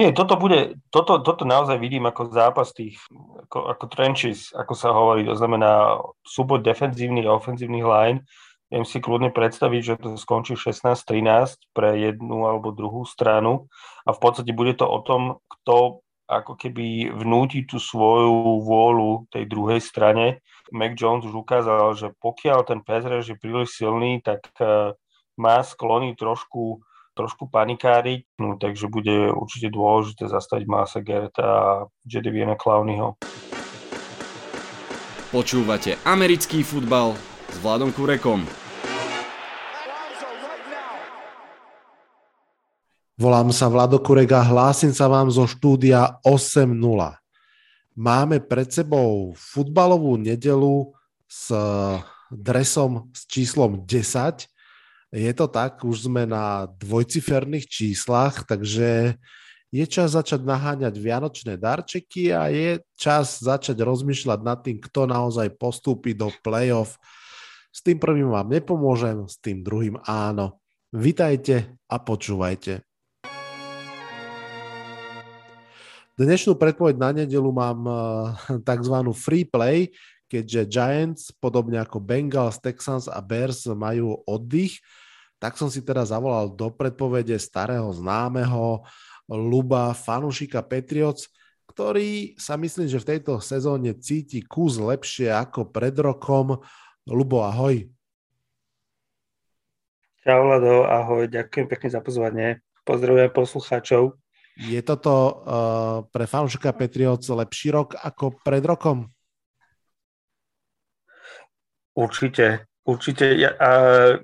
Nie, toto bude, toto, toto naozaj vidím ako zápas tých, ako, ako trenches, ako sa hovorí, to znamená súboj defenzívnych a ofenzívnych line. Viem si kľudne predstaviť, že to skončí 16-13 pre jednu alebo druhú stranu a v podstate bude to o tom, kto ako keby vnúti tú svoju vôľu tej druhej strane. Mac Jones už ukázal, že pokiaľ ten Pezrež je príliš silný, tak eh, má sklony trošku trošku panikáriť, no, takže bude určite dôležité zastaviť Masa Gerta a Jediviena Clowneyho. Počúvate americký futbal s Vladom Kurekom. Volám sa Vlado Kurek a hlásim sa vám zo štúdia 8.0. Máme pred sebou futbalovú nedelu s dresom s číslom 10 je to tak, už sme na dvojciferných číslach, takže je čas začať naháňať vianočné darčeky a je čas začať rozmýšľať nad tým, kto naozaj postúpi do play-off. S tým prvým vám nepomôžem, s tým druhým áno. Vitajte a počúvajte. Dnešnú predpoveď na nedelu mám eh, tzv. free play, keďže Giants, podobne ako Bengals, Texans a Bears majú oddych, tak som si teda zavolal do predpovede starého známeho Luba, fanúšika Patriots, ktorý sa myslím, že v tejto sezóne cíti kus lepšie ako pred rokom. Lubo, ahoj. Čau, Lado, ahoj, ďakujem pekne za pozvanie. Pozdravujem poslucháčov. Je toto uh, pre fanúšika Patriots lepší rok ako pred rokom? Určite, určite. A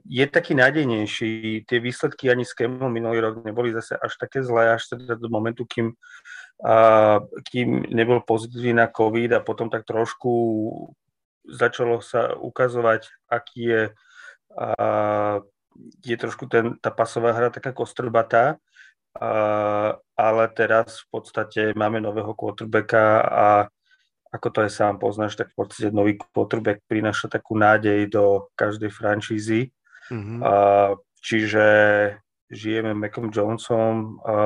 je taký nádejnejší. Tie výsledky ani s Kemom minulý rok neboli zase až také zlé, až teda do momentu, kým, a, kým nebol pozitívny na COVID a potom tak trošku začalo sa ukazovať, aký je, a, je trošku ten, tá pasová hra taká kostrbatá, a, ale teraz v podstate máme nového quarterbacka a ako to aj sám poznáš, tak v podstate nový quarterback prináša takú nádej do každej franšízy. Mm-hmm. A, čiže žijeme Macom Jonesom a,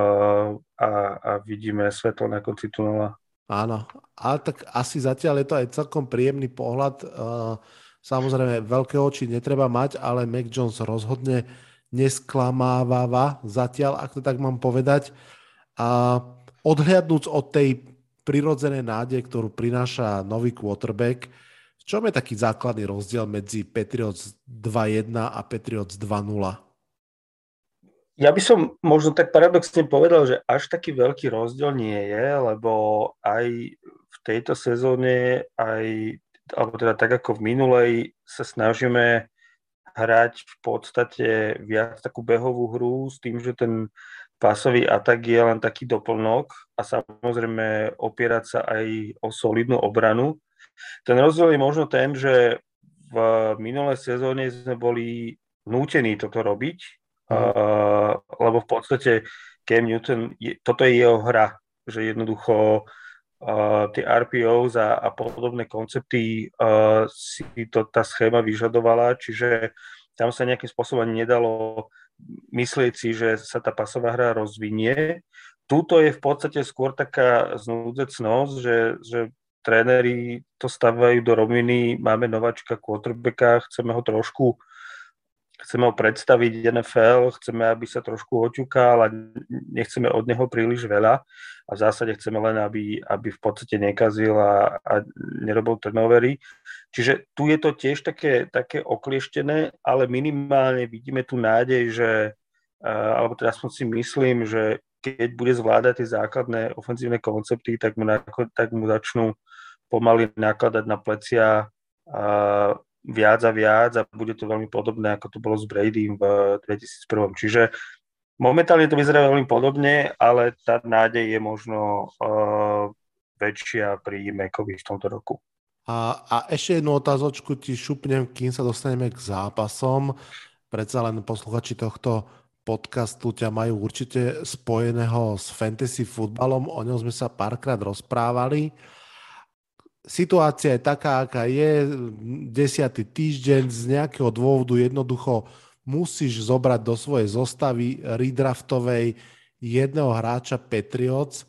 a, a vidíme svetlo na konci tunela. Áno, ale tak asi zatiaľ je to aj celkom príjemný pohľad. Samozrejme, veľké oči netreba mať, ale Mac Jones rozhodne nesklamáva zatiaľ, ak to tak mám povedať. A odhliadnúc od tej prirodzené nádej, ktorú prináša nový quarterback. V čom je taký základný rozdiel medzi Patriots 2.1 a Patriots 2.0? Ja by som možno tak paradoxne povedal, že až taký veľký rozdiel nie je, lebo aj v tejto sezóne, aj, alebo teda tak ako v minulej, sa snažíme hrať v podstate viac takú behovú hru s tým, že ten pásový atak je len taký doplnok a samozrejme opierať sa aj o solidnú obranu. Ten rozdiel je možno ten, že v minulej sezóne sme boli nútení toto robiť, mm. uh, lebo v podstate Cam Newton, je, toto je jeho hra, že jednoducho uh, tie RPOs a, a podobné koncepty uh, si to tá schéma vyžadovala, čiže tam sa nejakým spôsobom nedalo myslieť si, že sa tá pasová hra rozvinie. Tuto je v podstate skôr taká znúdecnosť, že, že tréneri to stavajú do roviny, máme nováčka quarterbacka, chceme ho trošku chceme ho predstaviť NFL, chceme, aby sa trošku oťukal a nechceme od neho príliš veľa a v zásade chceme len, aby, aby v podstate nekazil a, a nerobil turnovery. Čiže tu je to tiež také, také oklieštené, ale minimálne vidíme tu nádej, že, alebo teda aspoň si myslím, že keď bude zvládať tie základné ofenzívne koncepty, tak mu, tak mu začnú pomaly nakladať na plecia a viac a viac a bude to veľmi podobné, ako to bolo s Bradym v 2001. Čiže momentálne to vyzerá veľmi podobne, ale tá nádej je možno uh, väčšia pri Mekovi v tomto roku. A, a ešte jednu otázočku ti šupnem, kým sa dostaneme k zápasom. Predsa len posluchači tohto podcastu ťa majú určite spojeného s fantasy futbalom. O ňom sme sa párkrát rozprávali. Situácia je taká, aká je. Desiatý týždeň z nejakého dôvodu jednoducho musíš zobrať do svojej zostavy redraftovej jedného hráča Patriots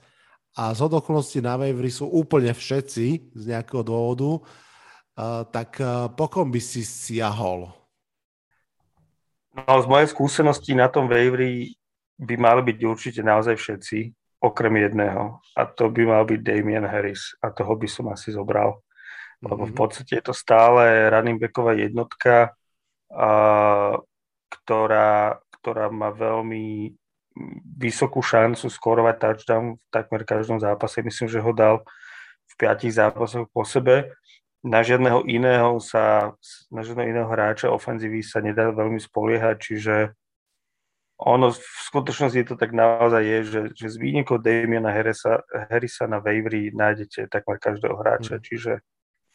a z okolností na Wavery sú úplne všetci z nejakého dôvodu, uh, tak uh, pokom by si siahol? No, z mojej skúsenosti na tom Wavery by mali byť určite naozaj všetci, okrem jedného. A to by mal byť Damian Harris. A toho by som asi zobral. Lebo v mhm. podstate je to stále running backová jednotka, a, ktorá, ktorá má veľmi vysokú šancu skorovať touchdown v takmer každom zápase. Myslím, že ho dal v piatich zápasoch po sebe. Na žiadneho iného sa, na žiadneho iného hráča ofenzívy sa nedá veľmi spoliehať, čiže ono v skutočnosti to tak naozaj je, že, že z výnikov Damiena Harrisa, Harrisa na Wavery nájdete takmer každého hráča, hmm. čiže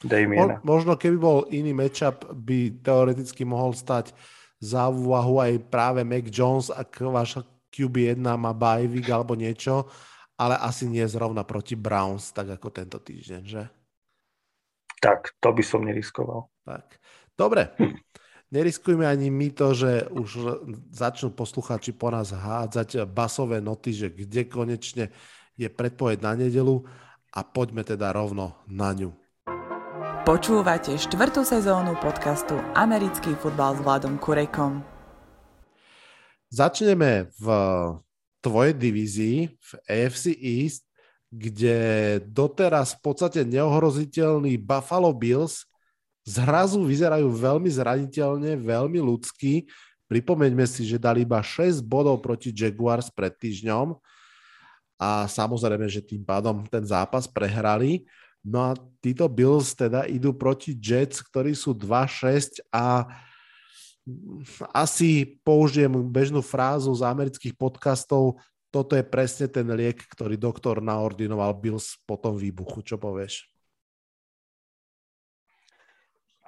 Damiena. Mo, možno keby bol iný matchup, by teoreticky mohol stať za úvahu aj práve Mac Jones, ak váš QB1 má bajvik alebo niečo, ale asi nie zrovna proti Browns, tak ako tento týždeň, že? Tak, to by som neriskoval. Tak. Dobre. Hm neriskujme ani my to, že už začnú posluchači po nás hádzať basové noty, že kde konečne je predpoveď na nedelu a poďme teda rovno na ňu. Počúvate štvrtú sezónu podcastu Americký futbal s Vladom Kurekom. Začneme v tvojej divízii v AFC East, kde doteraz v podstate neohroziteľný Buffalo Bills zrazu vyzerajú veľmi zraniteľne, veľmi ľudský. Pripomeňme si, že dali iba 6 bodov proti Jaguars pred týždňom a samozrejme, že tým pádom ten zápas prehrali. No a títo Bills teda idú proti Jets, ktorí sú 2-6 a asi použijem bežnú frázu z amerických podcastov, toto je presne ten liek, ktorý doktor naordinoval Bills po tom výbuchu. Čo povieš?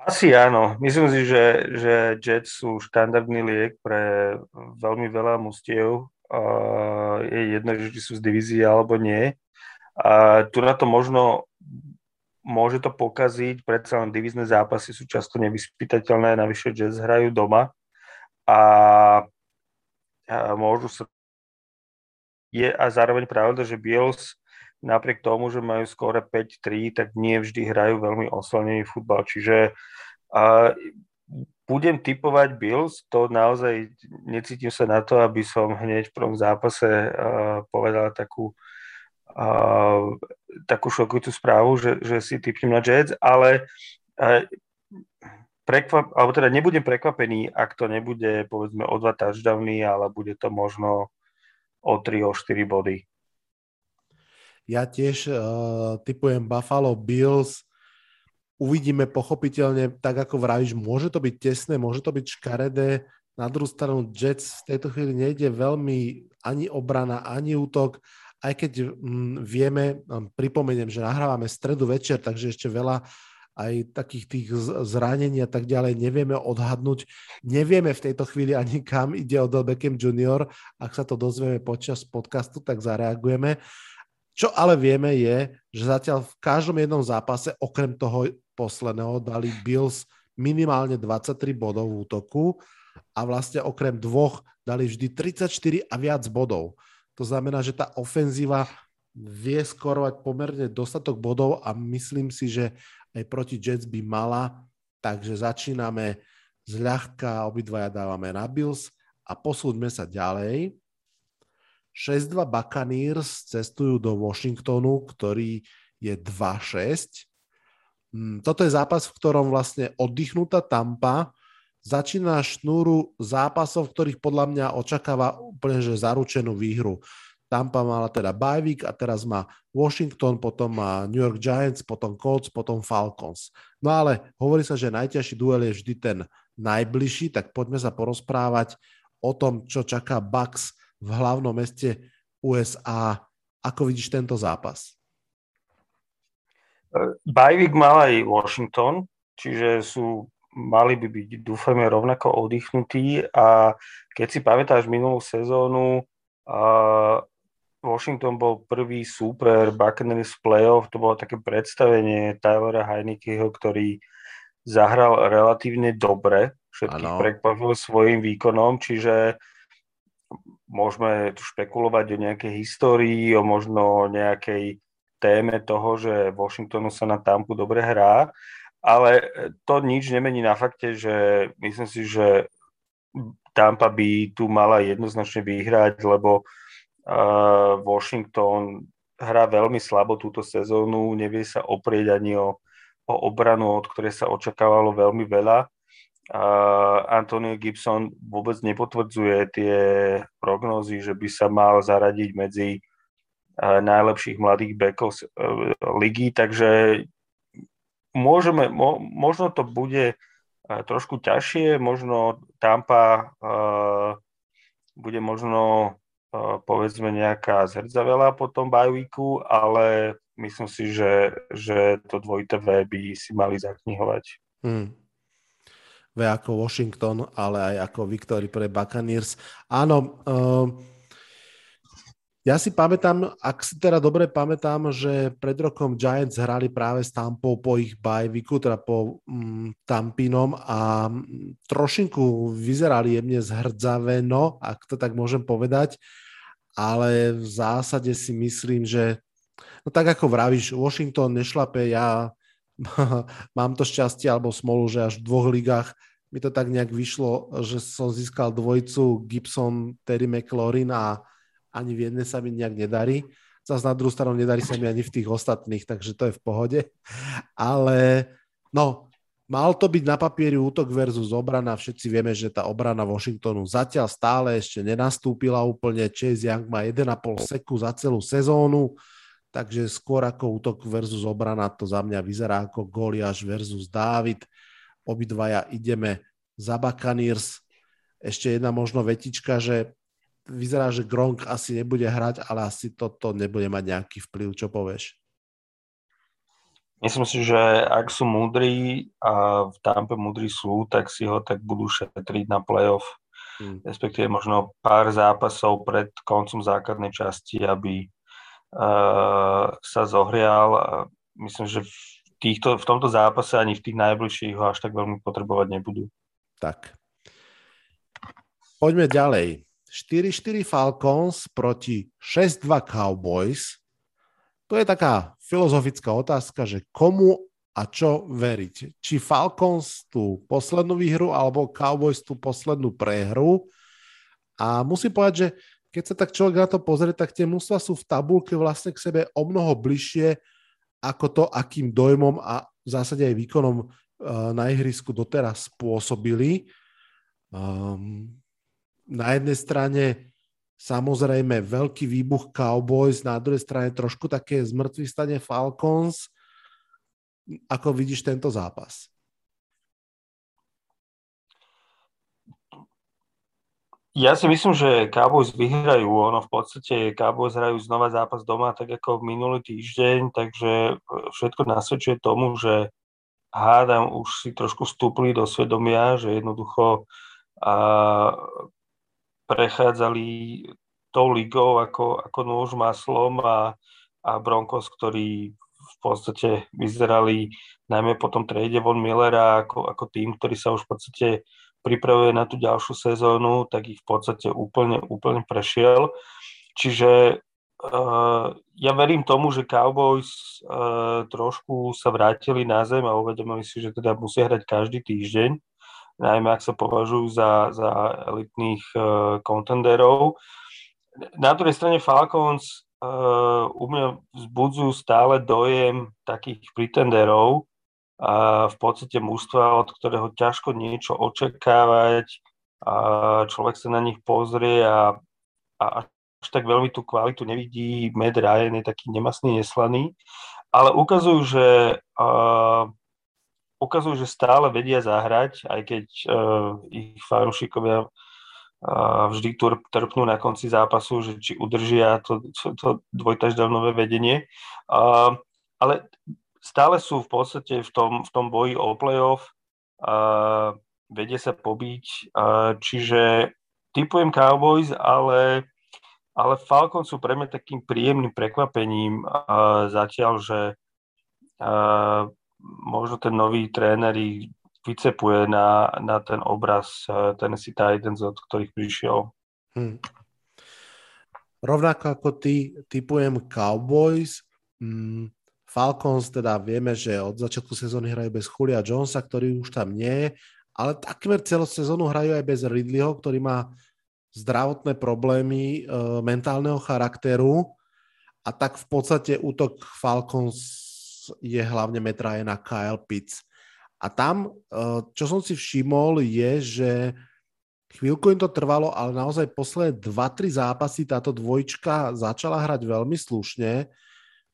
Asi áno. Myslím si, že, že Jets sú štandardný liek pre veľmi veľa mustiev. Uh, je jedno, že sú z divízie alebo nie. A tu na to možno môže to pokaziť, predsa len divízne zápasy sú často nevyspytateľné, navyše Jets hrajú doma a, a môžu sa je a zároveň pravda, že Bills napriek tomu, že majú skore 5-3, tak nie vždy hrajú veľmi oslnený futbal. Čiže a budem typovať Bills, to naozaj necítim sa na to, aby som hneď v prvom zápase uh, povedal takú, uh, takú šokujúcu správu, že, že si typnem na Jets, ale uh, prekvap, alebo teda nebudem prekvapený, ak to nebude povedzme o dva touchdowny, ale bude to možno o 3, o 4 body. Ja tiež uh, typujem Buffalo Bills. Uvidíme pochopiteľne, tak ako vravíš, môže to byť tesné, môže to byť škaredé. Na druhú stranu Jets v tejto chvíli nejde veľmi ani obrana, ani útok. Aj keď mm, vieme, pripomeniem, že nahrávame stredu večer, takže ešte veľa aj takých tých zranení a tak ďalej nevieme odhadnúť. Nevieme v tejto chvíli ani kam ide Odell Beckham Jr. Ak sa to dozvieme počas podcastu, tak zareagujeme. Čo ale vieme je, že zatiaľ v každom jednom zápase, okrem toho posledného, dali Bills minimálne 23 bodov v útoku a vlastne okrem dvoch dali vždy 34 a viac bodov. To znamená, že tá ofenzíva vie skorovať pomerne dostatok bodov a myslím si, že aj proti Jets by mala, takže začíname zľahka, obidvaja dávame na Bills a posúďme sa ďalej. 6-2 Buccaneers cestujú do Washingtonu, ktorý je 2-6. Mm, toto je zápas, v ktorom vlastne oddychnutá Tampa začína šnúru zápasov, v ktorých podľa mňa očakáva úplne že zaručenú výhru. Tampa mala teda bajvik a teraz má Washington, potom má New York Giants, potom Colts, potom Falcons. No ale hovorí sa, že najťažší duel je vždy ten najbližší, tak poďme sa porozprávať o tom, čo čaká Bucks v hlavnom meste USA. Ako vidíš tento zápas? Bajvik mal aj Washington, čiže sú, mali by byť, dúfajme, rovnako oddychnutí a keď si pamätáš minulú sezónu, uh, Washington bol prvý super Buccaneers playoff, to bolo také predstavenie Tylera Heinekeho, ktorý zahral relatívne dobre, všetkých prekvapil svojim výkonom, čiže môžeme tu špekulovať o nejakej histórii, o možno nejakej téme toho, že Washingtonu sa na Tampu dobre hrá, ale to nič nemení na fakte, že myslím si, že Tampa by tu mala jednoznačne vyhrať, lebo uh, Washington hrá veľmi slabo túto sezónu, nevie sa oprieť ani o, o obranu, od ktorej sa očakávalo veľmi veľa. Antonio Gibson vôbec nepotvrdzuje tie prognózy, že by sa mal zaradiť medzi uh, najlepších mladých backov uh, ligy, takže môžeme, mo, možno to bude trošku ťažšie, možno Tampa bude možno povedzme nejaká zrdzavela po tom bajvíku, ale myslím si, že, že to dvojité V by si mali zaknihovať. Hmm. V ako Washington, ale aj ako Victory pre Buccaneers. Áno, uh, ja si pamätám, ak si teda dobre pamätám, že pred rokom Giants hrali práve s Tampou po ich bajviku, teda po um, Tampinom a mm, trošinku vyzerali jemne zhrdzaveno, ak to tak môžem povedať, ale v zásade si myslím, že no tak ako vravíš, Washington nešlape, ja mám to šťastie alebo smolu, že až v dvoch ligách mi to tak nejak vyšlo, že som získal dvojcu Gibson, Terry McLaurin a ani v jednej sa mi nejak nedarí. Zas na druhú stranu nedarí sa mi ani v tých ostatných, takže to je v pohode. Ale no, mal to byť na papieri útok versus obrana. Všetci vieme, že tá obrana Washingtonu zatiaľ stále ešte nenastúpila úplne. Chase Young má 1,5 seku za celú sezónu, takže skôr ako útok versus obrana to za mňa vyzerá ako Goliáš versus Dávid. Obidvaja ideme za Buccaneers. Ešte jedna možno vetička, že vyzerá, že Gronk asi nebude hrať, ale asi toto nebude mať nejaký vplyv, čo povieš? Myslím si, že ak sú múdri a v Tampe múdri sú, tak si ho tak budú šetriť na playoff. Hmm. Respektíve možno pár zápasov pred koncom základnej časti, aby uh, sa zohrial. Myslím, že týchto, v tomto zápase ani v tých najbližších ho až tak veľmi potrebovať nebudú. Tak. Poďme ďalej. 4-4 Falcons proti 6-2 Cowboys. To je taká filozofická otázka, že komu a čo veriť. Či Falcons tú poslednú výhru alebo Cowboys tú poslednú prehru. A musím povedať, že keď sa tak človek na to pozrie, tak tie mústva sú v tabulke vlastne k sebe o mnoho bližšie ako to, akým dojmom a v zásade aj výkonom uh, na ihrisku doteraz spôsobili. Um, na jednej strane samozrejme veľký výbuch Cowboys, na druhej strane trošku také zmrtvý stane Falcons. Ako vidíš tento zápas? Ja si myslím, že Cowboys vyhrajú. Ono v podstate Cowboys hrajú znova zápas doma, tak ako minulý týždeň, takže všetko nasvedčuje tomu, že hádam už si trošku vstúpli do svedomia, že jednoducho a prechádzali tou ligou ako, ako nôž maslom a, a Broncos, ktorí v podstate vyzerali najmä po tom trade von Millera ako, ako tým, ktorý sa už v podstate pripravuje na tú ďalšiu sezónu, tak ich v podstate úplne, úplne prešiel. Čiže uh, ja verím tomu, že Cowboys uh, trošku sa vrátili na zem a uvedomili si, že teda musia hrať každý týždeň najmä ak sa považujú za, za elitných uh, kontenderov. Na druhej strane Falcons uh, u mňa vzbudzujú stále dojem takých pretenderov a v podstate mužstva, od ktorého ťažko niečo očakávať a človek sa na nich pozrie a, a až tak veľmi tú kvalitu nevidí. Matt Ryan je taký nemastný, neslaný, ale ukazujú, že uh, ukazujú, že stále vedia zahrať, aj keď uh, ich fanúšikovia uh, vždy trpnú na konci zápasu, že či udržia to, to, to dvojtaždávnové vedenie. Uh, ale stále sú v podstate v tom, v tom boji o playoff, uh, vedia sa pobiť, uh, čiže typujem Cowboys, ale, ale Falcons sú pre mňa takým príjemným prekvapením uh, zatiaľ, že uh, možno ten nový tréner ich vycepuje na, na ten obraz eh, Tennessee Titans, od ktorých prišiel. Hmm. rovnako ako ty, typujem Cowboys. Mm, Falcons teda vieme, že od začiatku sezóny hrajú bez Julia Jonesa, ktorý už tam nie je, ale takmer celú sezónu hrajú aj bez Ridleyho, ktorý má zdravotné problémy e, mentálneho charakteru a tak v podstate útok Falcons je hlavne metra na Kyle Pitts. A tam, e, čo som si všimol, je, že chvíľku im to trvalo, ale naozaj posledné 2-3 zápasy táto dvojčka začala hrať veľmi slušne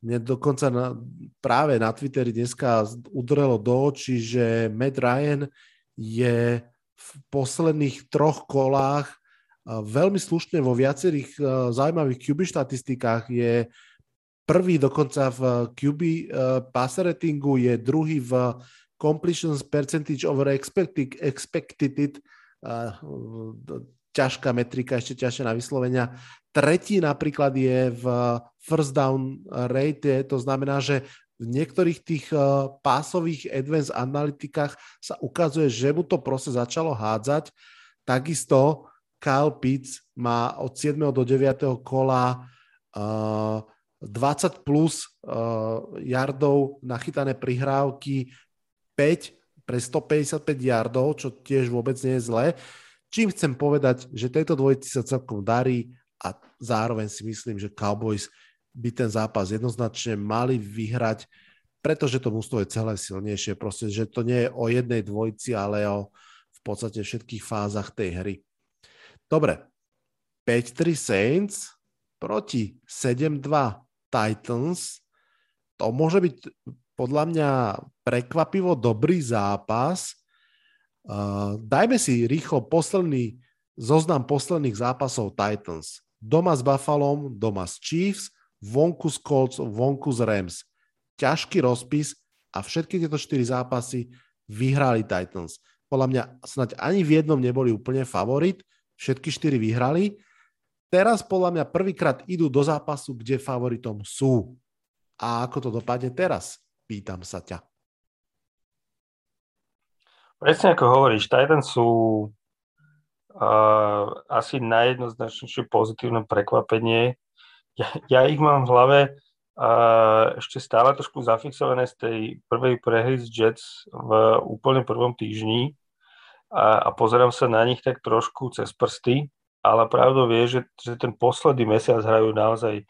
mne dokonca na, práve na Twitteri dneska udrelo do očí, že Matt Ryan je v posledných troch kolách veľmi slušne vo viacerých zaujímavých QB štatistikách. Je prvý dokonca v QB passer ratingu, je druhý v completions percentage over expected, expected ťažká metrika, ešte ťažšie na vyslovenia. Tretí napríklad je v first down rate, to znamená, že v niektorých tých eh, pásových advanced analytikách sa ukazuje, že mu to proste začalo hádzať. Takisto Kyle Pitts má od 7. do 9. kola uh, eh, 20 plus yardov nachytané prihrávky, 5 pre 155 yardov, čo tiež vôbec nie je zlé. Čím chcem povedať, že tejto dvojici sa celkom darí a zároveň si myslím, že Cowboys by ten zápas jednoznačne mali vyhrať, pretože to mústvo je celé silnejšie. Proste, že to nie je o jednej dvojici, ale o v podstate všetkých fázach tej hry. Dobre, 5-3 Saints proti 7-2 Titans. To môže byť podľa mňa prekvapivo dobrý zápas. Uh, dajme si rýchlo posledný zoznam posledných zápasov Titans. Doma s Buffalo, doma s Chiefs, vonku z Colts, vonku z Rams. Ťažký rozpis a všetky tieto štyri zápasy vyhrali Titans. Podľa mňa snať ani v jednom neboli úplne favorit, všetky štyri vyhrali. Teraz podľa mňa prvýkrát idú do zápasu, kde favoritom sú. A ako to dopadne teraz? Pýtam sa ťa. Presne ako hovoríš, Titans sú asi najjednoznačnejšie pozitívne prekvapenie. Ja, ja ich mám v hlave uh, ešte stále trošku zafixované z tej prvej prehry z Jets v úplne prvom týždni a, a pozerám sa na nich tak trošku cez prsty, ale pravdou vie, že, že ten posledný mesiac hrajú naozaj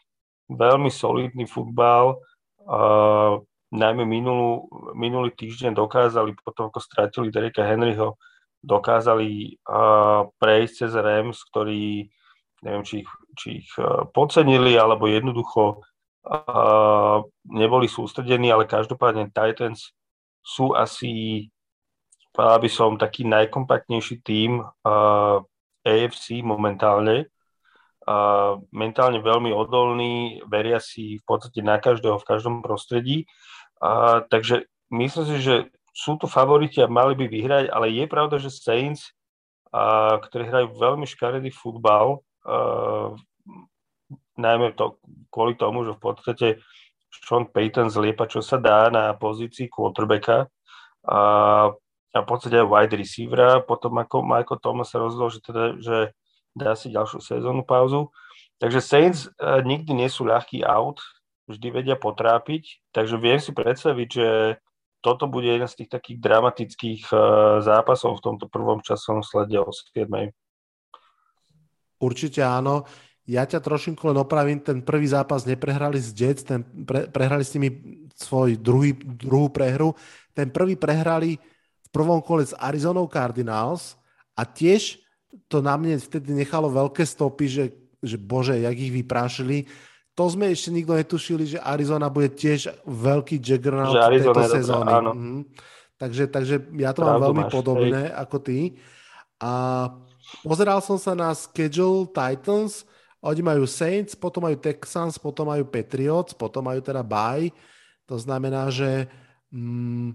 veľmi solidný futbal. Uh, najmä minulú, minulý týždeň dokázali, potom ako stratili Dereka Henryho, dokázali prejsť cez Rams, ktorí neviem, či ich, či ich uh, podcenili, alebo jednoducho neboli sústredení, ale každopádne Titans sú asi, povedal by som, taký najkompaktnejší uh, AFC momentálne. Mentálne veľmi odolný, veria si v podstate na každého v každom prostredí. Takže myslím si, že sú tu favoriti a mali by vyhrať, ale je pravda, že Saints, a, ktorí hrajú veľmi škaredý futbal, a, najmä to, kvôli tomu, že v podstate Sean Payton zliepa, čo sa dá na pozícii quarterbacka a, a v podstate aj wide receivera, potom ako Michael Thomas sa rozhodol, že, teda, že dá si ďalšiu sezónnu pauzu. Takže Saints a, nikdy nie sú ľahký out, vždy vedia potrápiť, takže viem si predstaviť, že toto bude jeden z tých takých dramatických uh, zápasov v tomto prvom časovom slede o 7. Určite áno. Ja ťa trošinku len opravím, ten prvý zápas neprehrali s Jets, ten pre, prehrali s nimi svoj druhý, druhú prehru. Ten prvý prehrali v prvom kole s Arizona Cardinals a tiež to na mne vtedy nechalo veľké stopy, že, že bože, jak ich vyprášili to sme ešte nikto netušili, že Arizona bude tiež veľký juggernaut tejto sezóny. Áno. Mhm. Takže, takže ja to Pravdu mám veľmi máš, podobné hej. ako ty. A pozeral som sa na schedule Titans, oni majú Saints, potom majú Texans, potom majú Patriots, potom majú teda bye. To znamená, že mm,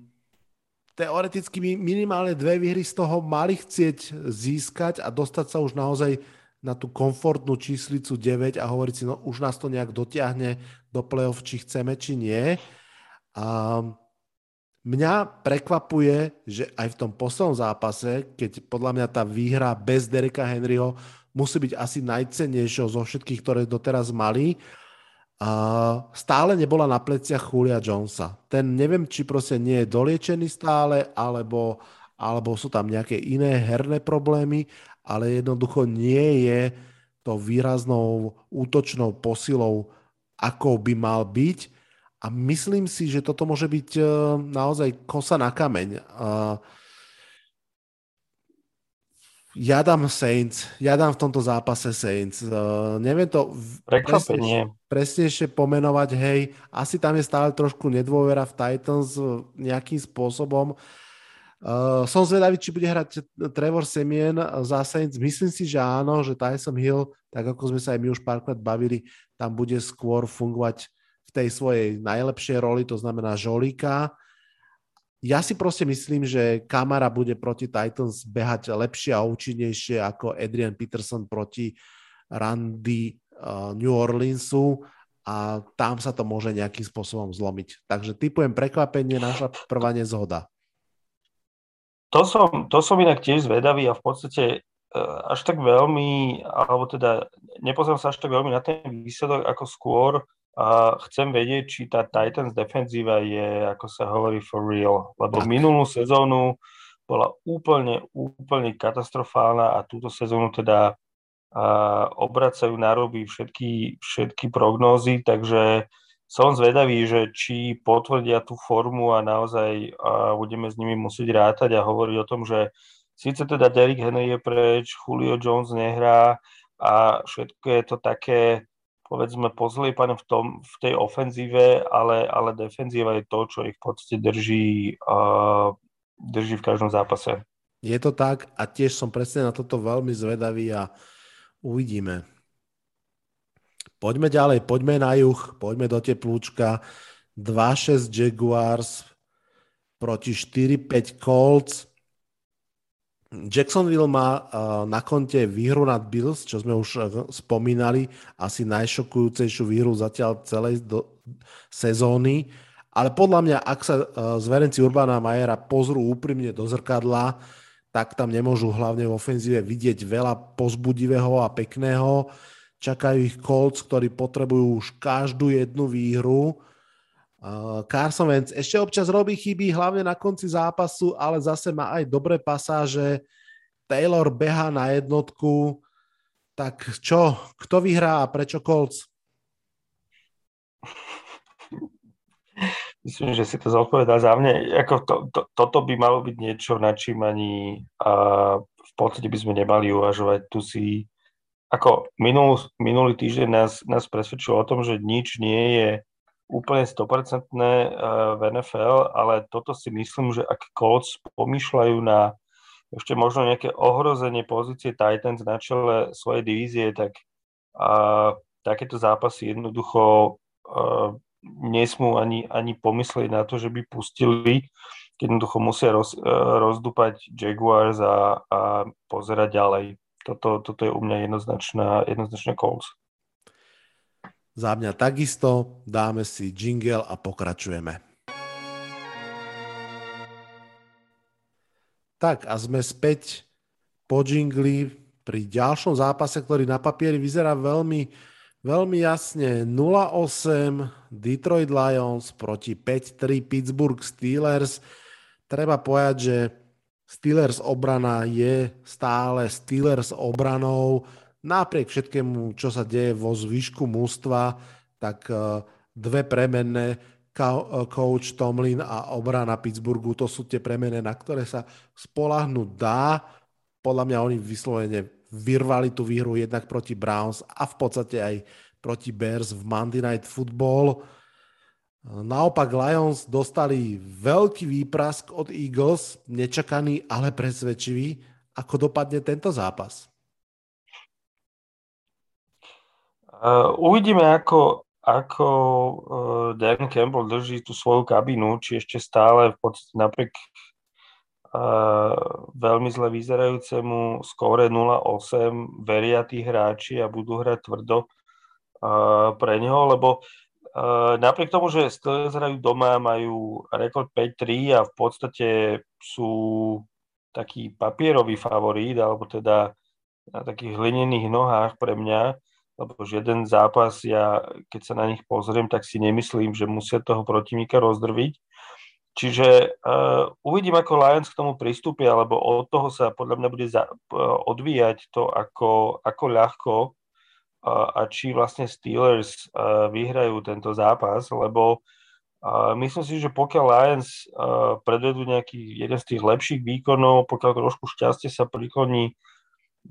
teoreticky minimálne dve výhry z toho mali chcieť získať a dostať sa už naozaj na tú komfortnú číslicu 9 a hovoriť si, no už nás to nejak dotiahne do play-off, či chceme, či nie. A mňa prekvapuje, že aj v tom poslednom zápase, keď podľa mňa tá výhra bez Dereka Henryho musí byť asi najcennejšou zo všetkých, ktoré doteraz mali. Uh, stále nebola na pleciach Julia Jonesa. Ten neviem, či proste nie je doliečený stále, alebo, alebo sú tam nejaké iné herné problémy, ale jednoducho nie je to výraznou útočnou posilou, ako by mal byť. A myslím si, že toto môže byť uh, naozaj kosa na kameň. Ja dám Saints, ja dám v tomto zápase Saints. Uh, neviem to presne, presnejšie pomenovať, hej, asi tam je stále trošku nedôvera v Titans nejakým spôsobom. Uh, som zvedavý, či bude hrať Trevor Semien za Saints. Myslím si, že áno, že Tyson Hill, tak ako sme sa aj my už párkrát bavili, tam bude skôr fungovať v tej svojej najlepšej roli, to znamená žolíka ja si proste myslím, že Kamara bude proti Titans behať lepšie a účinnejšie ako Adrian Peterson proti Randy uh, New Orleansu a tam sa to môže nejakým spôsobom zlomiť. Takže typujem prekvapenie, naša prvá nezhoda. To som, to som inak tiež zvedavý a v podstate uh, až tak veľmi, alebo teda nepozriem sa až tak veľmi na ten výsledok, ako skôr a chcem vedieť, či tá Titans defenzíva je, ako sa hovorí, for real. Lebo minulú sezónu bola úplne, úplne katastrofálna a túto sezónu teda a obracajú na roby všetky, všetky prognózy, takže som zvedavý, že či potvrdia tú formu a naozaj a budeme s nimi musieť rátať a hovoriť o tom, že síce teda Derrick Henry je preč, Julio Jones nehrá a všetko je to také povedzme pozliepané v, tom, v tej ofenzíve, ale, ale defenzíva je to, čo ich v podstate drží, uh, drží v každom zápase. Je to tak a tiež som presne na toto veľmi zvedavý a uvidíme. Poďme ďalej, poďme na juh, poďme do teplúčka. 2-6 Jaguars proti 4-5 Colts. Jacksonville má na konte výhru nad Bills, čo sme už e, spomínali, asi najšokujúcejšiu výhru zatiaľ celej do, sezóny. Ale podľa mňa, ak sa e, zverenci Urbana Majera pozrú úprimne do zrkadla, tak tam nemôžu hlavne v ofenzíve vidieť veľa pozbudivého a pekného. Čakajú ich Colts, ktorí potrebujú už každú jednu výhru Uh, Carson Wentz ešte občas robí chyby, hlavne na konci zápasu, ale zase má aj dobré pasáže. Taylor beha na jednotku. Tak čo? Kto vyhrá a prečo Colts? Myslím, že si to zodpovedá za mňa. Ako to, to, toto by malo byť niečo, na čím ani a v podstate by sme nemali uvažovať. Tu si ako minul, minulý týždeň nás, nás presvedčilo o tom, že nič nie je úplne 100% eh, v NFL, ale toto si myslím, že ak Colts pomýšľajú na ešte možno nejaké ohrozenie pozície Titans na čele svojej divízie, tak a, takéto zápasy jednoducho a, eh, nesmú ani, ani pomyslieť na to, že by pustili, jednoducho musia roz, eh, rozdúpať Jaguars a, a pozerať ďalej. Toto, toto je u mňa jednoznačná, jednoznačná Colts. Za mňa takisto dáme si jingle a pokračujeme. Tak a sme späť po jingli pri ďalšom zápase, ktorý na papieri vyzerá veľmi, veľmi jasne. 0-8 Detroit Lions proti 5-3 Pittsburgh Steelers. Treba povedať, že Steelers obrana je stále Steelers obranou napriek všetkému, čo sa deje vo zvyšku mústva, tak e, dve premenné, e, coach Tomlin a obrana Pittsburghu, to sú tie premené, na ktoré sa spolahnúť dá. Podľa mňa oni vyslovene vyrvali tú výhru jednak proti Browns a v podstate aj proti Bears v Monday Night Football. Naopak Lions dostali veľký výprask od Eagles, nečakaný, ale presvedčivý. Ako dopadne tento zápas? Uh, uvidíme, ako, ako uh, Dan Campbell drží tú svoju kabinu, či ešte stále v podstate napriek uh, veľmi zle vyzerajúcemu skóre 0-8 veria tí hráči a budú hrať tvrdo uh, pre neho, lebo napriek tomu, že Steelers hrajú doma, majú rekord 5-3 a v podstate sú taký papierový favorít, alebo teda na takých hlinených nohách pre mňa, lebo žiaden zápas, ja keď sa na nich pozriem, tak si nemyslím, že musia toho protivníka rozdrviť. Čiže uh, uvidím, ako Lions k tomu pristúpia, lebo od toho sa podľa mňa bude za, uh, odvíjať to, ako, ako ľahko a či vlastne Steelers uh, vyhrajú tento zápas, lebo uh, myslím si, že pokiaľ Lions uh, predvedú nejaký jeden z tých lepších výkonov, pokiaľ trošku šťastie sa prikloní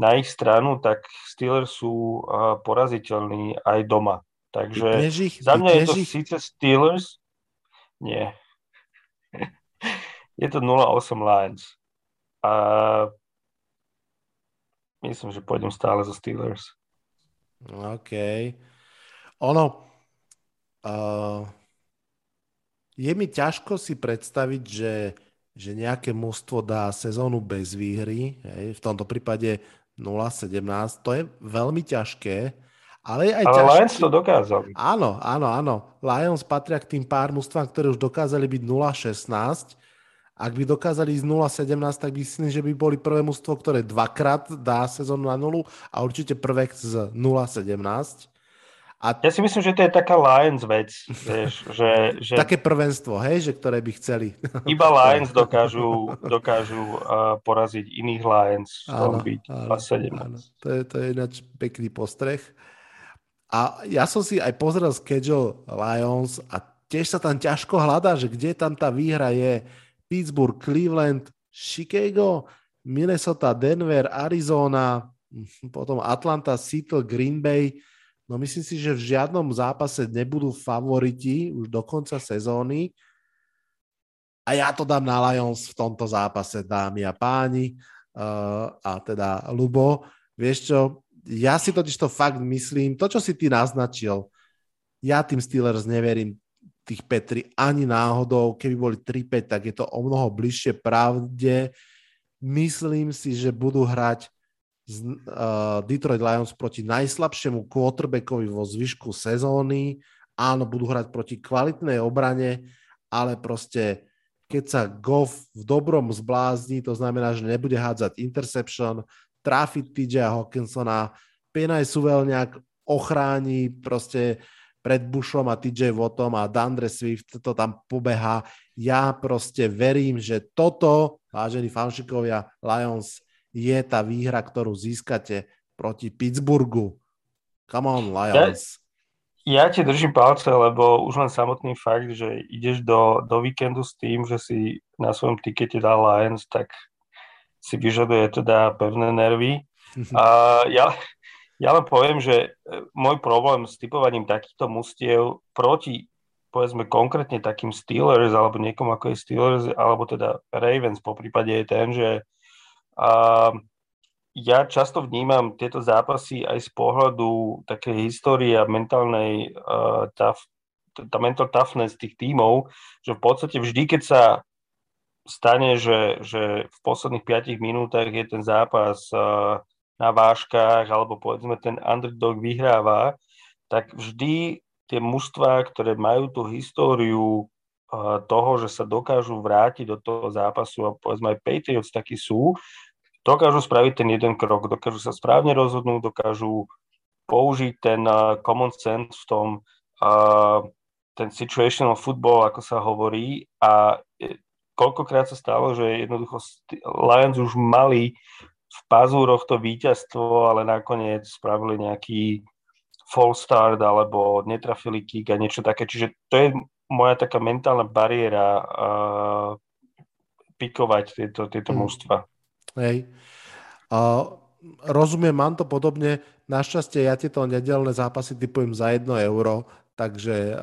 na ich stranu, tak Steelers sú poraziteľní aj doma. Takže ich, za mňa je to ich... síce Steelers, nie, je to 0,8 Lions. A myslím, že pôjdem stále zo Steelers. OK. Ono, uh, je mi ťažko si predstaviť, že, že nejaké mužstvo dá sezónu bez výhry, hej, v tomto prípade 0-17, to je veľmi ťažké, ale aj Ale ťažké. Lions to dokázali. Áno, áno, áno. Lions patria k tým pár mústvám, ktoré už dokázali byť 0-16. Ak by dokázali ísť 0-17, tak myslím, že by boli prvé mústvo, ktoré dvakrát dá sezónu na nulu a určite prvé z 0-17. A... Ja si myslím, že to je taká Lions vec, vieš, že, že... Také prvenstvo, hej, že ktoré by chceli. Iba Lions dokážu, dokážu uh, poraziť iných Lions, áno, byť áno, 17. Áno. To je, to je ináč pekný postreh. A ja som si aj pozrel schedule Lions a tiež sa tam ťažko hľadá, že kde tam tá výhra je. Pittsburgh, Cleveland, Chicago, Minnesota, Denver, Arizona, potom Atlanta, Seattle, Green Bay. No myslím si, že v žiadnom zápase nebudú favoriti už do konca sezóny. A ja to dám na Lions v tomto zápase, dámy a páni. Uh, a teda Lubo, vieš čo, ja si totiž to fakt myslím, to, čo si ty naznačil, ja tým Steelers neverím tých Petri ani náhodou. Keby boli 3-5, tak je to o mnoho bližšie pravde. Myslím si, že budú hrať z, uh, Detroit Lions proti najslabšiemu quarterbackovi vo zvyšku sezóny. Áno, budú hrať proti kvalitnej obrane, ale proste keď sa Goff v dobrom zblázni, to znamená, že nebude hádzať interception, trafiť TJ Hawkinsona, Penaj Suvelňák ochráni proste pred Bushom a TJ Votom a Dandre Swift to tam pobeha. Ja proste verím, že toto, vážení fanšikovia Lions, je tá výhra, ktorú získate proti Pittsburghu. Come on, Lions. Ja, ja ti držím palce, lebo už len samotný fakt, že ideš do, do víkendu s tým, že si na svojom tikete dal Lions, tak si vyžaduje teda pevné nervy. A ja, ja len poviem, že e, môj problém s typovaním takýchto mustiev proti povedzme konkrétne takým Steelers alebo niekomu ako je Steelers alebo teda Ravens po prípade je ten, že uh, ja často vnímam tieto zápasy aj z pohľadu takej histórie a mentálnej uh, tá mental toughness tých tímov, že v podstate vždy, keď sa stane, že, že v posledných 5 minútach je ten zápas uh, na váškach, alebo povedzme ten underdog vyhráva, tak vždy tie mužstvá, ktoré majú tú históriu uh, toho, že sa dokážu vrátiť do toho zápasu a povedzme aj Patriots takí sú, dokážu spraviť ten jeden krok, dokážu sa správne rozhodnúť, dokážu použiť ten uh, common sense v tom, uh, ten situational football, ako sa hovorí a koľkokrát sa stalo, že jednoducho Lions už mali v pazúroch to víťazstvo, ale nakoniec spravili nejaký false start alebo netrafili kick a niečo také. Čiže to je moja taká mentálna bariéra uh, pikovať tieto, tieto mm. mužstva. Hej. Uh, rozumiem, mám to podobne. Našťastie ja tieto nedelné zápasy typujem za 1 euro, takže uh,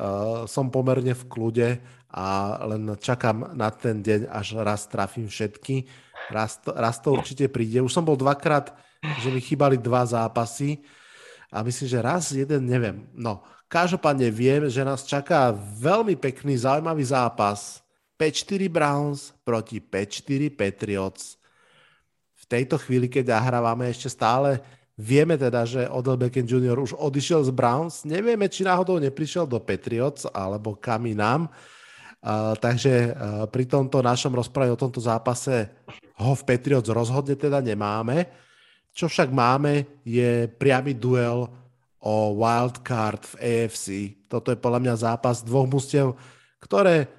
som pomerne v kľude a len čakám na ten deň, až raz trafím všetky. Raz to, raz to určite príde. Už som bol dvakrát, že mi chýbali dva zápasy a myslím, že raz jeden, neviem. No, každopádne viem, že nás čaká veľmi pekný, zaujímavý zápas. 5-4 Browns proti 5-4 Patriots. V tejto chvíli, keď nahrávame ešte stále, vieme teda, že Odell Beckham Jr. už odišiel z Browns. Nevieme, či náhodou neprišiel do Patriots alebo kam inám. Uh, takže uh, pri tomto našom rozprave o tomto zápase ho v Patriots rozhodne teda nemáme. Čo však máme, je priamy duel o wildcard v AFC. Toto je podľa mňa zápas dvoch mustev, ktoré,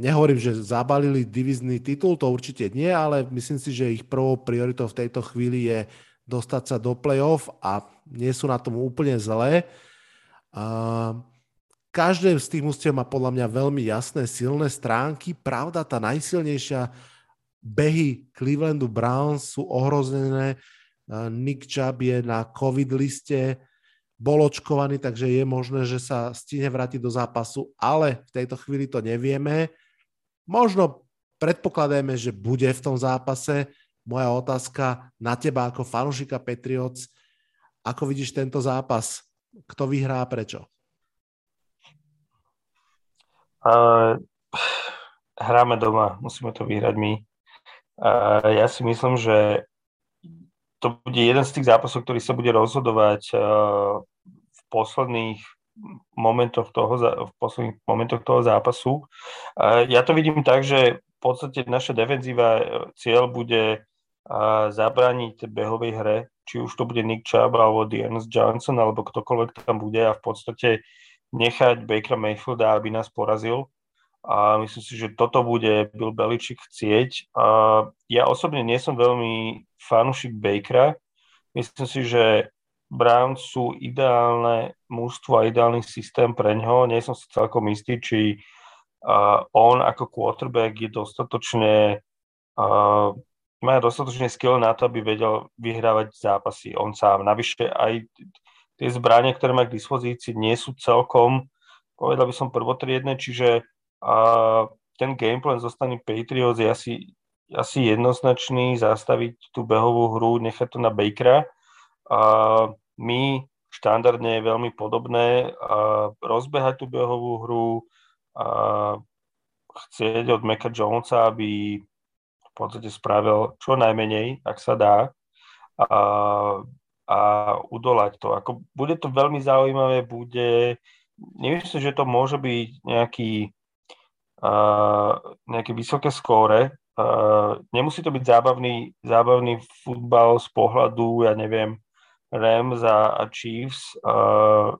nehovorím, že zabalili divizný titul, to určite nie, ale myslím si, že ich prvou prioritou v tejto chvíli je dostať sa do play-off a nie sú na tom úplne zlé. Uh, každé z tých mústiev má podľa mňa veľmi jasné, silné stránky. Pravda, tá najsilnejšia behy Clevelandu Browns sú ohrozené. Nick Chubb je na COVID liste, bol očkovaný, takže je možné, že sa stihne vrátiť do zápasu, ale v tejto chvíli to nevieme. Možno predpokladajme, že bude v tom zápase. Moja otázka na teba ako fanušika Patriots, ako vidíš tento zápas? Kto vyhrá a prečo? Uh, hráme doma, musíme to vyhrať my. Ja si myslím, že to bude jeden z tých zápasov, ktorý sa bude rozhodovať uh, v posledných momentoch toho, v posledných momentoch toho zápasu. Ja to vidím tak, že v podstate naša defenzíva cieľ bude uh, zabrániť behovej hre, či už to bude Nick Chubb alebo Dearness Johnson alebo ktokoľvek tam bude a v podstate nechať Bakera Mayfielda, aby nás porazil. A myslím si, že toto bude Bill Belichick chcieť. A ja osobne nie som veľmi fanúšik Bakera. Myslím si, že Browns sú ideálne mužstvo a ideálny systém pre ňo. Nie som si celkom istý, či on ako quarterback je dostatočne má dostatočne skill na to, aby vedel vyhrávať zápasy on sám. Navyše aj tie zbranie, ktoré má k dispozícii, nie sú celkom, povedal by som, prvotriedne, čiže a ten gameplan zostane Patriots je asi, asi jednoznačný, zastaviť tú behovú hru, nechať to na Bakera. A my štandardne je veľmi podobné a rozbehať tú behovú hru, a chcieť od Meka Jonesa, aby v podstate spravil čo najmenej, ak sa dá. A a udolať to. Ako, bude to veľmi zaujímavé, bude, nemyslím, že to môže byť nejaký, nejaké vysoké skóre. Nemusí to byť zábavný, zábavný futbal z pohľadu, ja neviem, Rams a, Chiefs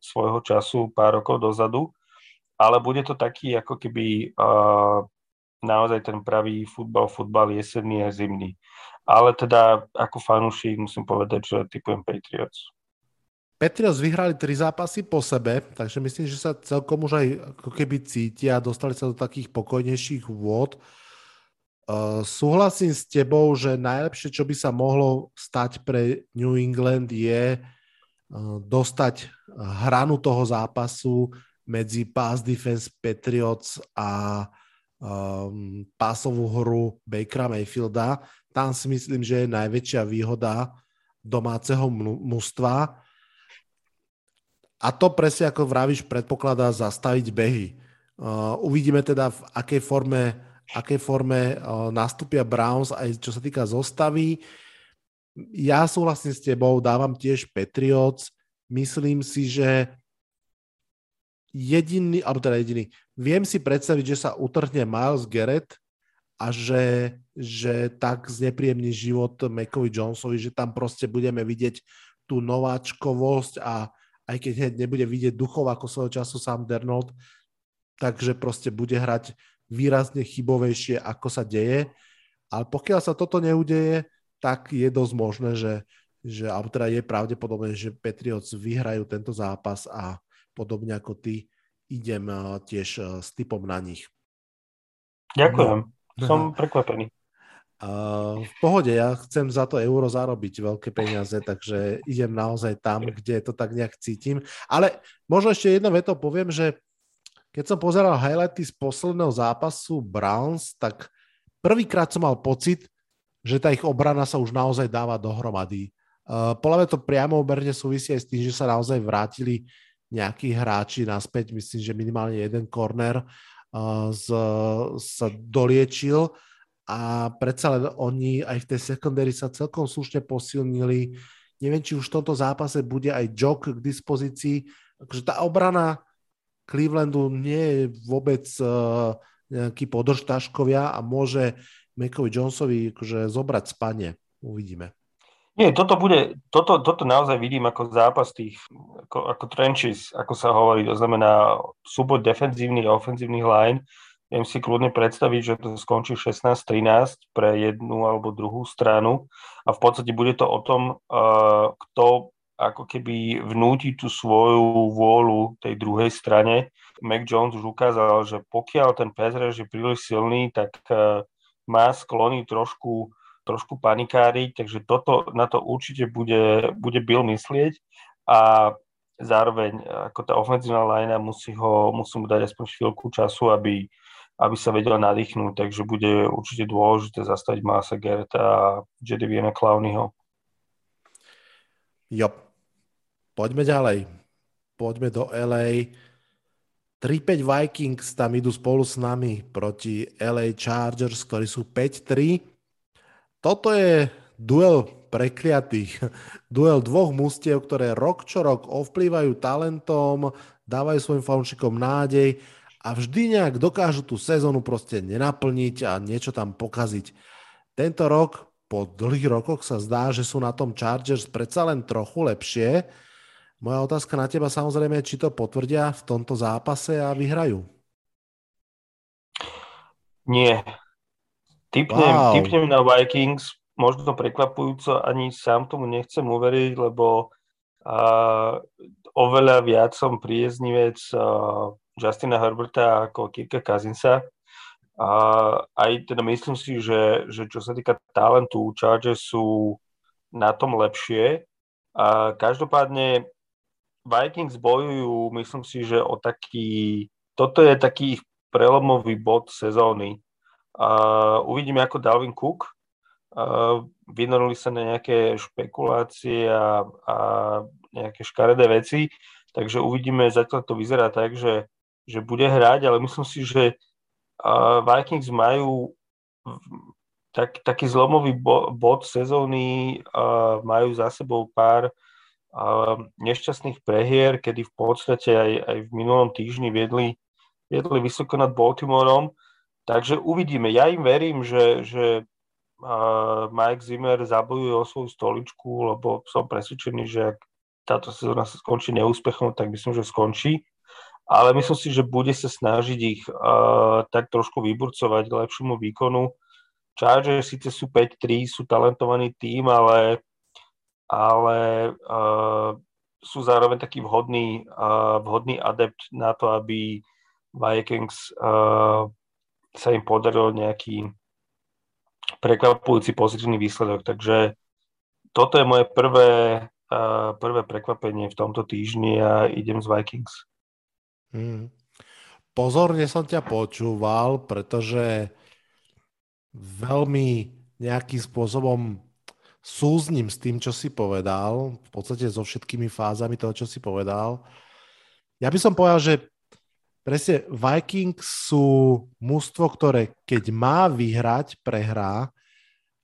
svojho času pár rokov dozadu, ale bude to taký ako keby naozaj ten pravý futbal, futbal jesenný a zimný ale teda ako fanúšik musím povedať, že typujem Patriots. Patriots vyhrali tri zápasy po sebe, takže myslím, že sa celkom už aj ako keby cítia dostali sa do takých pokojnejších vôd. Uh, súhlasím s tebou, že najlepšie, čo by sa mohlo stať pre New England je uh, dostať hranu toho zápasu medzi pass defense Patriots a um, pásovú hru Bakera Mayfielda. Tam si myslím, že je najväčšia výhoda domáceho mužstva. A to presne ako vravíš, predpokladá zastaviť behy. Uh, uvidíme teda, v akej forme, akej forme uh, nastúpia Browns, aj čo sa týka zostavy. Ja súhlasím s tebou, dávam tiež Patriots. Myslím si, že jediný, alebo teda jediný, viem si predstaviť, že sa utrhne Miles Garrett a že, že tak znepríjemní život Macovi Jonesovi, že tam proste budeme vidieť tú nováčkovosť a aj keď hneď nebude vidieť duchov ako svojho času sám Dernold, takže proste bude hrať výrazne chybovejšie, ako sa deje. Ale pokiaľ sa toto neudeje, tak je dosť možné, že, že alebo teda je pravdepodobné, že Patriots vyhrajú tento zápas a podobne ako ty idem eh, tiež eh, s typom na nich. Ďakujem. No. Som prekvapený. Uh, v pohode, ja chcem za to euro zarobiť veľké peniaze, takže idem naozaj tam, kde to tak nejak cítim. Ale možno ešte jedno veto poviem, že keď som pozeral highlighty z posledného zápasu Browns, tak prvýkrát som mal pocit, že tá ich obrana sa už naozaj dáva dohromady. Uh, podľa mňa to priamo oberne súvisí aj s tým, že sa naozaj vrátili nejakí hráči naspäť, myslím, že minimálne jeden korner z, sa doliečil a predsa len oni aj v tej secondary sa celkom slušne posilnili. Neviem, či už v tomto zápase bude aj Jock k dispozícii. Takže tá obrana Clevelandu nie je vôbec uh, nejaký podržtaškovia a môže Macovi Jonesovi akože zobrať spanie. Uvidíme. Nie, toto bude, toto, toto naozaj vidím ako zápas tých, ako, ako trenches, ako sa hovorí, to znamená súboj defenzívnych a ofenzívnych line. Viem si kľudne predstaviť, že to skončí 16-13 pre jednu alebo druhú stranu a v podstate bude to o tom, uh, kto ako keby vnúti tú svoju vôľu tej druhej strane. Mac Jones už ukázal, že pokiaľ ten pass je príliš silný, tak uh, má sklony trošku trošku panikáriť, takže toto, na to určite bude, bude Bill myslieť a zároveň ako tá ofenzívna linea musí, ho, musí mu dať aspoň chvíľku času, aby, aby sa vedela nadýchnúť, takže bude určite dôležité zastaviť Masa Gerta a Jediviena Clowneyho. Jo. Poďme ďalej. Poďme do LA. 3-5 Vikings tam idú spolu s nami proti LA Chargers, ktorí sú 5-3 toto je duel prekliatých. Duel dvoch mustiev, ktoré rok čo rok ovplývajú talentom, dávajú svojim fanúšikom nádej a vždy nejak dokážu tú sezónu proste nenaplniť a niečo tam pokaziť. Tento rok, po dlhých rokoch sa zdá, že sú na tom Chargers predsa len trochu lepšie. Moja otázka na teba samozrejme či to potvrdia v tomto zápase a vyhrajú. Nie, Typnem, wow. typnem na Vikings, možno prekvapujúco, ani sám tomu nechcem uveriť, lebo uh, oveľa viac som prieznivec uh, Justina Herberta ako Kirka Kazinsa. A aj teda myslím si, že, že čo sa týka talentu, Chargers sú na tom lepšie. A každopádne Vikings bojujú, myslím si, že o taký, toto je taký ich prelomový bod sezóny. Uh, uvidíme ako Dalvin Cook. Vynorili sa na nejaké špekulácie a, a nejaké škaredé veci, takže uvidíme, zatiaľ to vyzerá tak, že, že bude hrať, ale myslím si, že Vikings majú tak, taký zlomový bo, bod sezóny, majú za sebou pár nešťastných prehier, kedy v podstate aj, aj v minulom týždni viedli, viedli vysoko nad Baltimoreom Takže uvidíme. Ja im verím, že, že Mike Zimmer zabojuje o svoju stoličku, lebo som presvedčený, že ak táto sezóna sa skončí neúspechom, tak myslím, že skončí. Ale myslím si, že bude sa snažiť ich uh, tak trošku vyburcovať k lepšiemu výkonu. Chargers síce sú 5-3, sú talentovaný tým, ale, ale uh, sú zároveň taký vhodný, uh, vhodný adept na to, aby Vikings uh, sa im podaril nejaký prekvapujúci pozitívny výsledok. Takže toto je moje prvé, uh, prvé prekvapenie v tomto týždni a idem z Vikings. Hmm. Pozorne som ťa počúval, pretože veľmi nejakým spôsobom súzním s tým, čo si povedal, v podstate so všetkými fázami toho, čo si povedal. Ja by som povedal, že Presne, Vikings sú mužstvo, ktoré keď má vyhrať, prehrá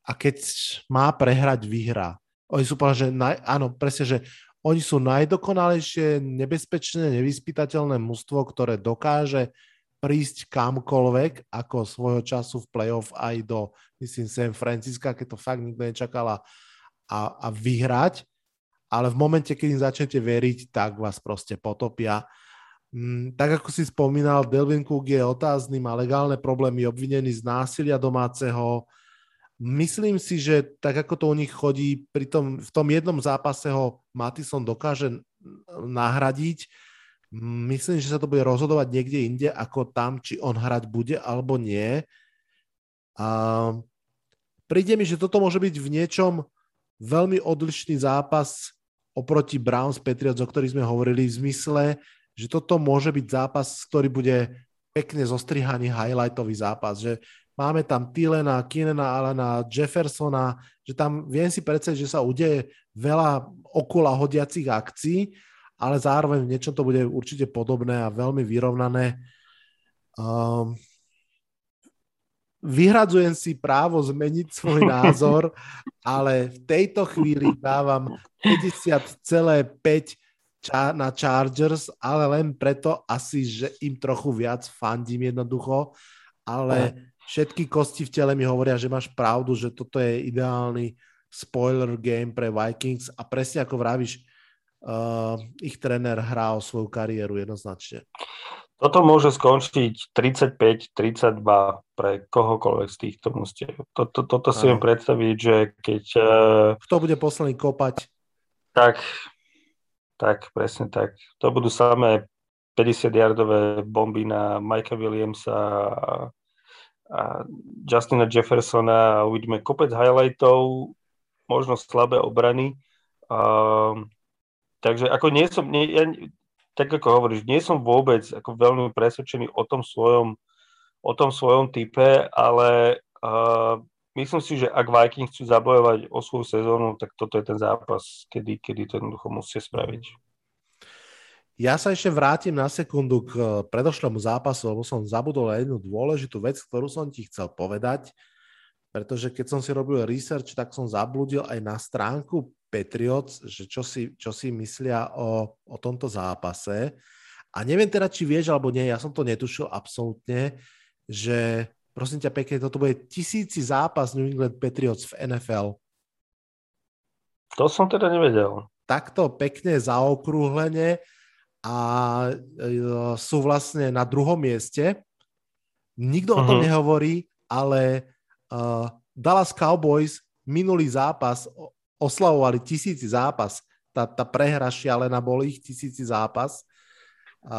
a keď má prehrať, vyhrá. Oni sú povedať, že naj, áno, presne, že oni sú najdokonalejšie, nebezpečné, nevyspytateľné mužstvo, ktoré dokáže prísť kamkoľvek, ako svojho času v playoff aj do, myslím, San Francisca, keď to fakt nikto nečakal a, a vyhrať. Ale v momente, keď im začnete veriť, tak vás proste potopia. Mm, tak ako si spomínal, Delvin Cook je otázny, má legálne problémy, obvinený z násilia domáceho. Myslím si, že tak ako to u nich chodí, pri tom, v tom jednom zápase ho Matison dokáže nahradiť. Myslím, že sa to bude rozhodovať niekde inde, ako tam, či on hrať bude alebo nie. A príde mi, že toto môže byť v niečom veľmi odlišný zápas oproti Browns Patriots, o ktorých sme hovorili, v zmysle, že toto môže byť zápas, ktorý bude pekne zostrihaný highlightový zápas, že máme tam Tylena, Kinena, Alena, Jeffersona, že tam viem si predstaviť, že sa udeje veľa okula hodiacich akcií, ale zároveň niečo to bude určite podobné a veľmi vyrovnané. Um, vyhradzujem si právo zmeniť svoj názor, ale v tejto chvíli dávam 50,5 na Chargers, ale len preto asi, že im trochu viac fandím jednoducho, ale všetky kosti v tele mi hovoria, že máš pravdu, že toto je ideálny spoiler game pre Vikings a presne ako vravíš, uh, ich tréner hrá o svoju kariéru jednoznačne. Toto môže skončiť 35-32 pre kohokoľvek z týchto mustiev. Toto, toto si viem predstaviť, že keď... Uh, Kto bude posledný kopať? Tak, tak, presne tak. To budú samé 50-yardové bomby na Mikea Williamsa Justina Jeffersona uvidíme kopec highlightov, možno slabé obrany. Uh, takže ako nie som, nie, ja, tak ako hovoríš, nie som vôbec ako veľmi presvedčený o tom svojom, o tom svojom type, ale uh, myslím si, že ak Vikings chcú zabojovať o svoju sezónu, tak toto je ten zápas, kedy, kedy to jednoducho musia spraviť. Ja sa ešte vrátim na sekundu k predošlému zápasu, lebo som zabudol jednu dôležitú vec, ktorú som ti chcel povedať, pretože keď som si robil research, tak som zabludil aj na stránku Patriots, že čo si, čo si myslia o, o tomto zápase. A neviem teda, či vieš alebo nie, ja som to netušil absolútne, že prosím ťa pekne, toto bude tisíci zápas New England Patriots v NFL. To som teda nevedel. Takto pekne zaokrúhlenie a e, sú vlastne na druhom mieste. Nikto uh-huh. o tom mhm. nehovorí, ale uh, Dallas Cowboys minulý zápas oslavovali tisíci zápas. Tá, tá prehra šialená bol ich tisíci zápas. A,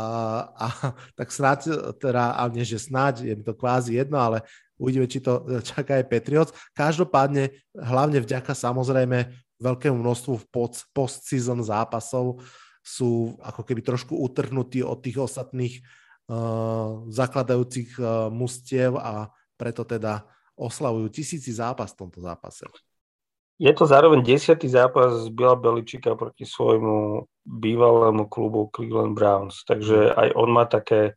a tak snáď, teda, a nie, že snáď, je mi to kvázi jedno, ale uvidíme, či to čaká aj Patriots. Každopádne, hlavne vďaka samozrejme veľkému množstvu post-season zápasov sú ako keby trošku utrhnutí od tých ostatných uh, zakladajúcich uh, mustiev a preto teda oslavujú tisíci zápas v tomto zápase. Je to zároveň desiatý zápas z Bila Beličika proti svojmu bývalému klubu Cleveland Browns, takže aj on má také,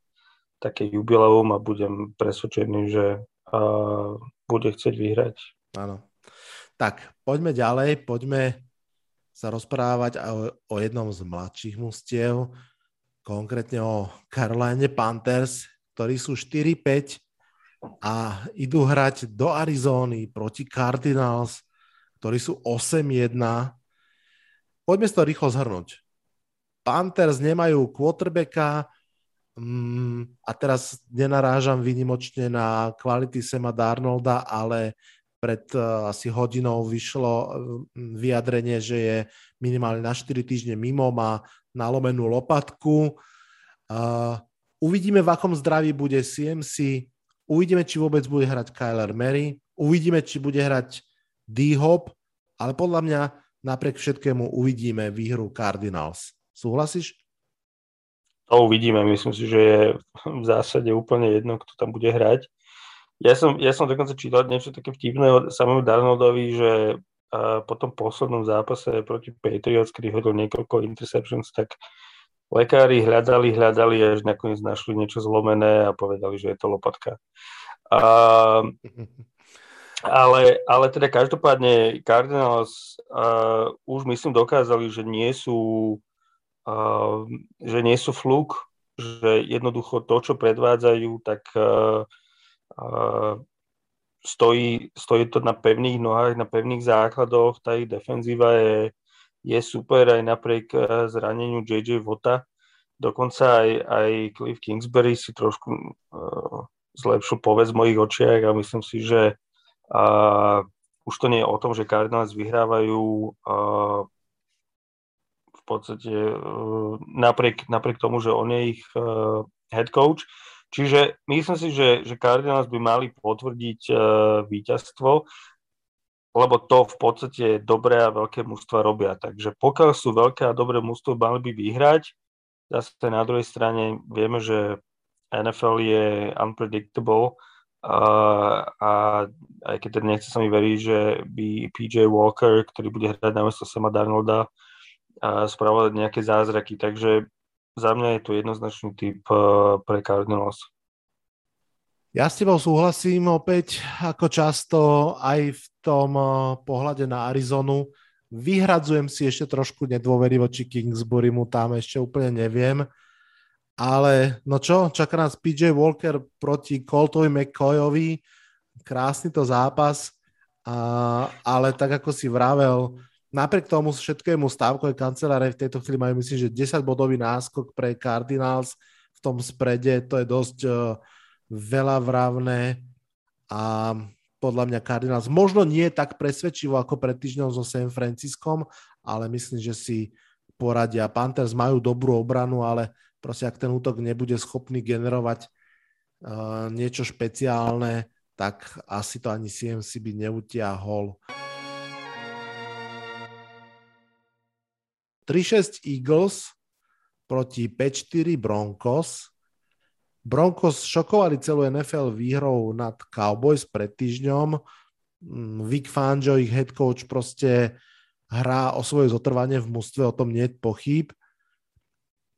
také jubileum a budem presvedčený, že uh, bude chcieť vyhrať. Áno. Tak, poďme ďalej, poďme sa rozprávať o, o jednom z mladších mustiev, konkrétne o Caroline Panthers, ktorí sú 4-5 a idú hrať do Arizóny proti Cardinals ktorí sú 8-1. Poďme si to rýchlo zhrnúť. Panthers nemajú quarterbacka um, a teraz nenarážam vynimočne na kvality Sema Darnolda, ale pred uh, asi hodinou vyšlo uh, vyjadrenie, že je minimálne na 4 týždne mimo, má nalomenú lopatku. Uh, uvidíme, v akom zdraví bude CMC, uvidíme, či vôbec bude hrať Kyler Mary, uvidíme, či bude hrať D-Hop, ale podľa mňa napriek všetkému uvidíme výhru Cardinals. Súhlasíš? To uvidíme. Myslím si, že je v zásade úplne jedno, kto tam bude hrať. Ja som, ja som dokonca čítal niečo také vtipné od samému Darnoldovi, že a po tom poslednom zápase proti Patriots, kedy hodil niekoľko interceptions, tak lekári hľadali, hľadali, až nakoniec našli niečo zlomené a povedali, že je to lopatka. A Ale, ale teda každopádne Cardinals uh, už myslím dokázali, že nie sú uh, že nie sú fluk, že jednoducho to, čo predvádzajú, tak uh, stojí, stojí to na pevných nohách, na pevných základoch, tá ich defenzíva je, je super aj napriek uh, zraneniu JJ Vota. Dokonca aj, aj Cliff Kingsbury si trošku uh, zlepšil povesť v mojich očiach a myslím si, že a už to nie je o tom, že Cardinals vyhrávajú v podstate e, napriek, napriek tomu, že on je ich e, head coach. Čiže myslím si, že, že Cardinals by mali potvrdiť e, víťazstvo, lebo to v podstate dobré a veľké mužstva robia. Takže pokiaľ sú veľké a dobré mužstvo, mali by vyhrať. Zase na druhej strane vieme, že NFL je unpredictable a, a aj keď teda nechce sa mi veriť, že by PJ Walker, ktorý bude hrať na mesto Sama Darnolda, spravovať nejaké zázraky. Takže za mňa je to jednoznačný typ pre Cardinals. Ja s tebou súhlasím opäť, ako často aj v tom pohľade na Arizonu. Vyhradzujem si ešte trošku nedôvery voči Kingsbury, mu tam ešte úplne neviem. Ale no čo, čaká nás PJ Walker proti Coltovi McCoyovi. Krásny to zápas A, ale tak ako si vravel, napriek tomu všetkému stávkové kanceláre v tejto chvíli majú myslím, že 10 bodový náskok pre Cardinals v tom sprede, to je dosť uh, veľa vravné a podľa mňa Cardinals možno nie tak presvedčivo ako pred týždňom so San Franciskom, ale myslím, že si poradia. Panthers majú dobrú obranu, ale proste ak ten útok nebude schopný generovať uh, niečo špeciálne, tak asi to ani CMC by neutiahol. 3-6 Eagles proti 5-4 Broncos. Broncos šokovali celú NFL výhrou nad Cowboys pred týždňom. Mm, Vic Fangio, ich head coach, proste hrá o svoje zotrvanie v mústve, o tom nie je pochyb.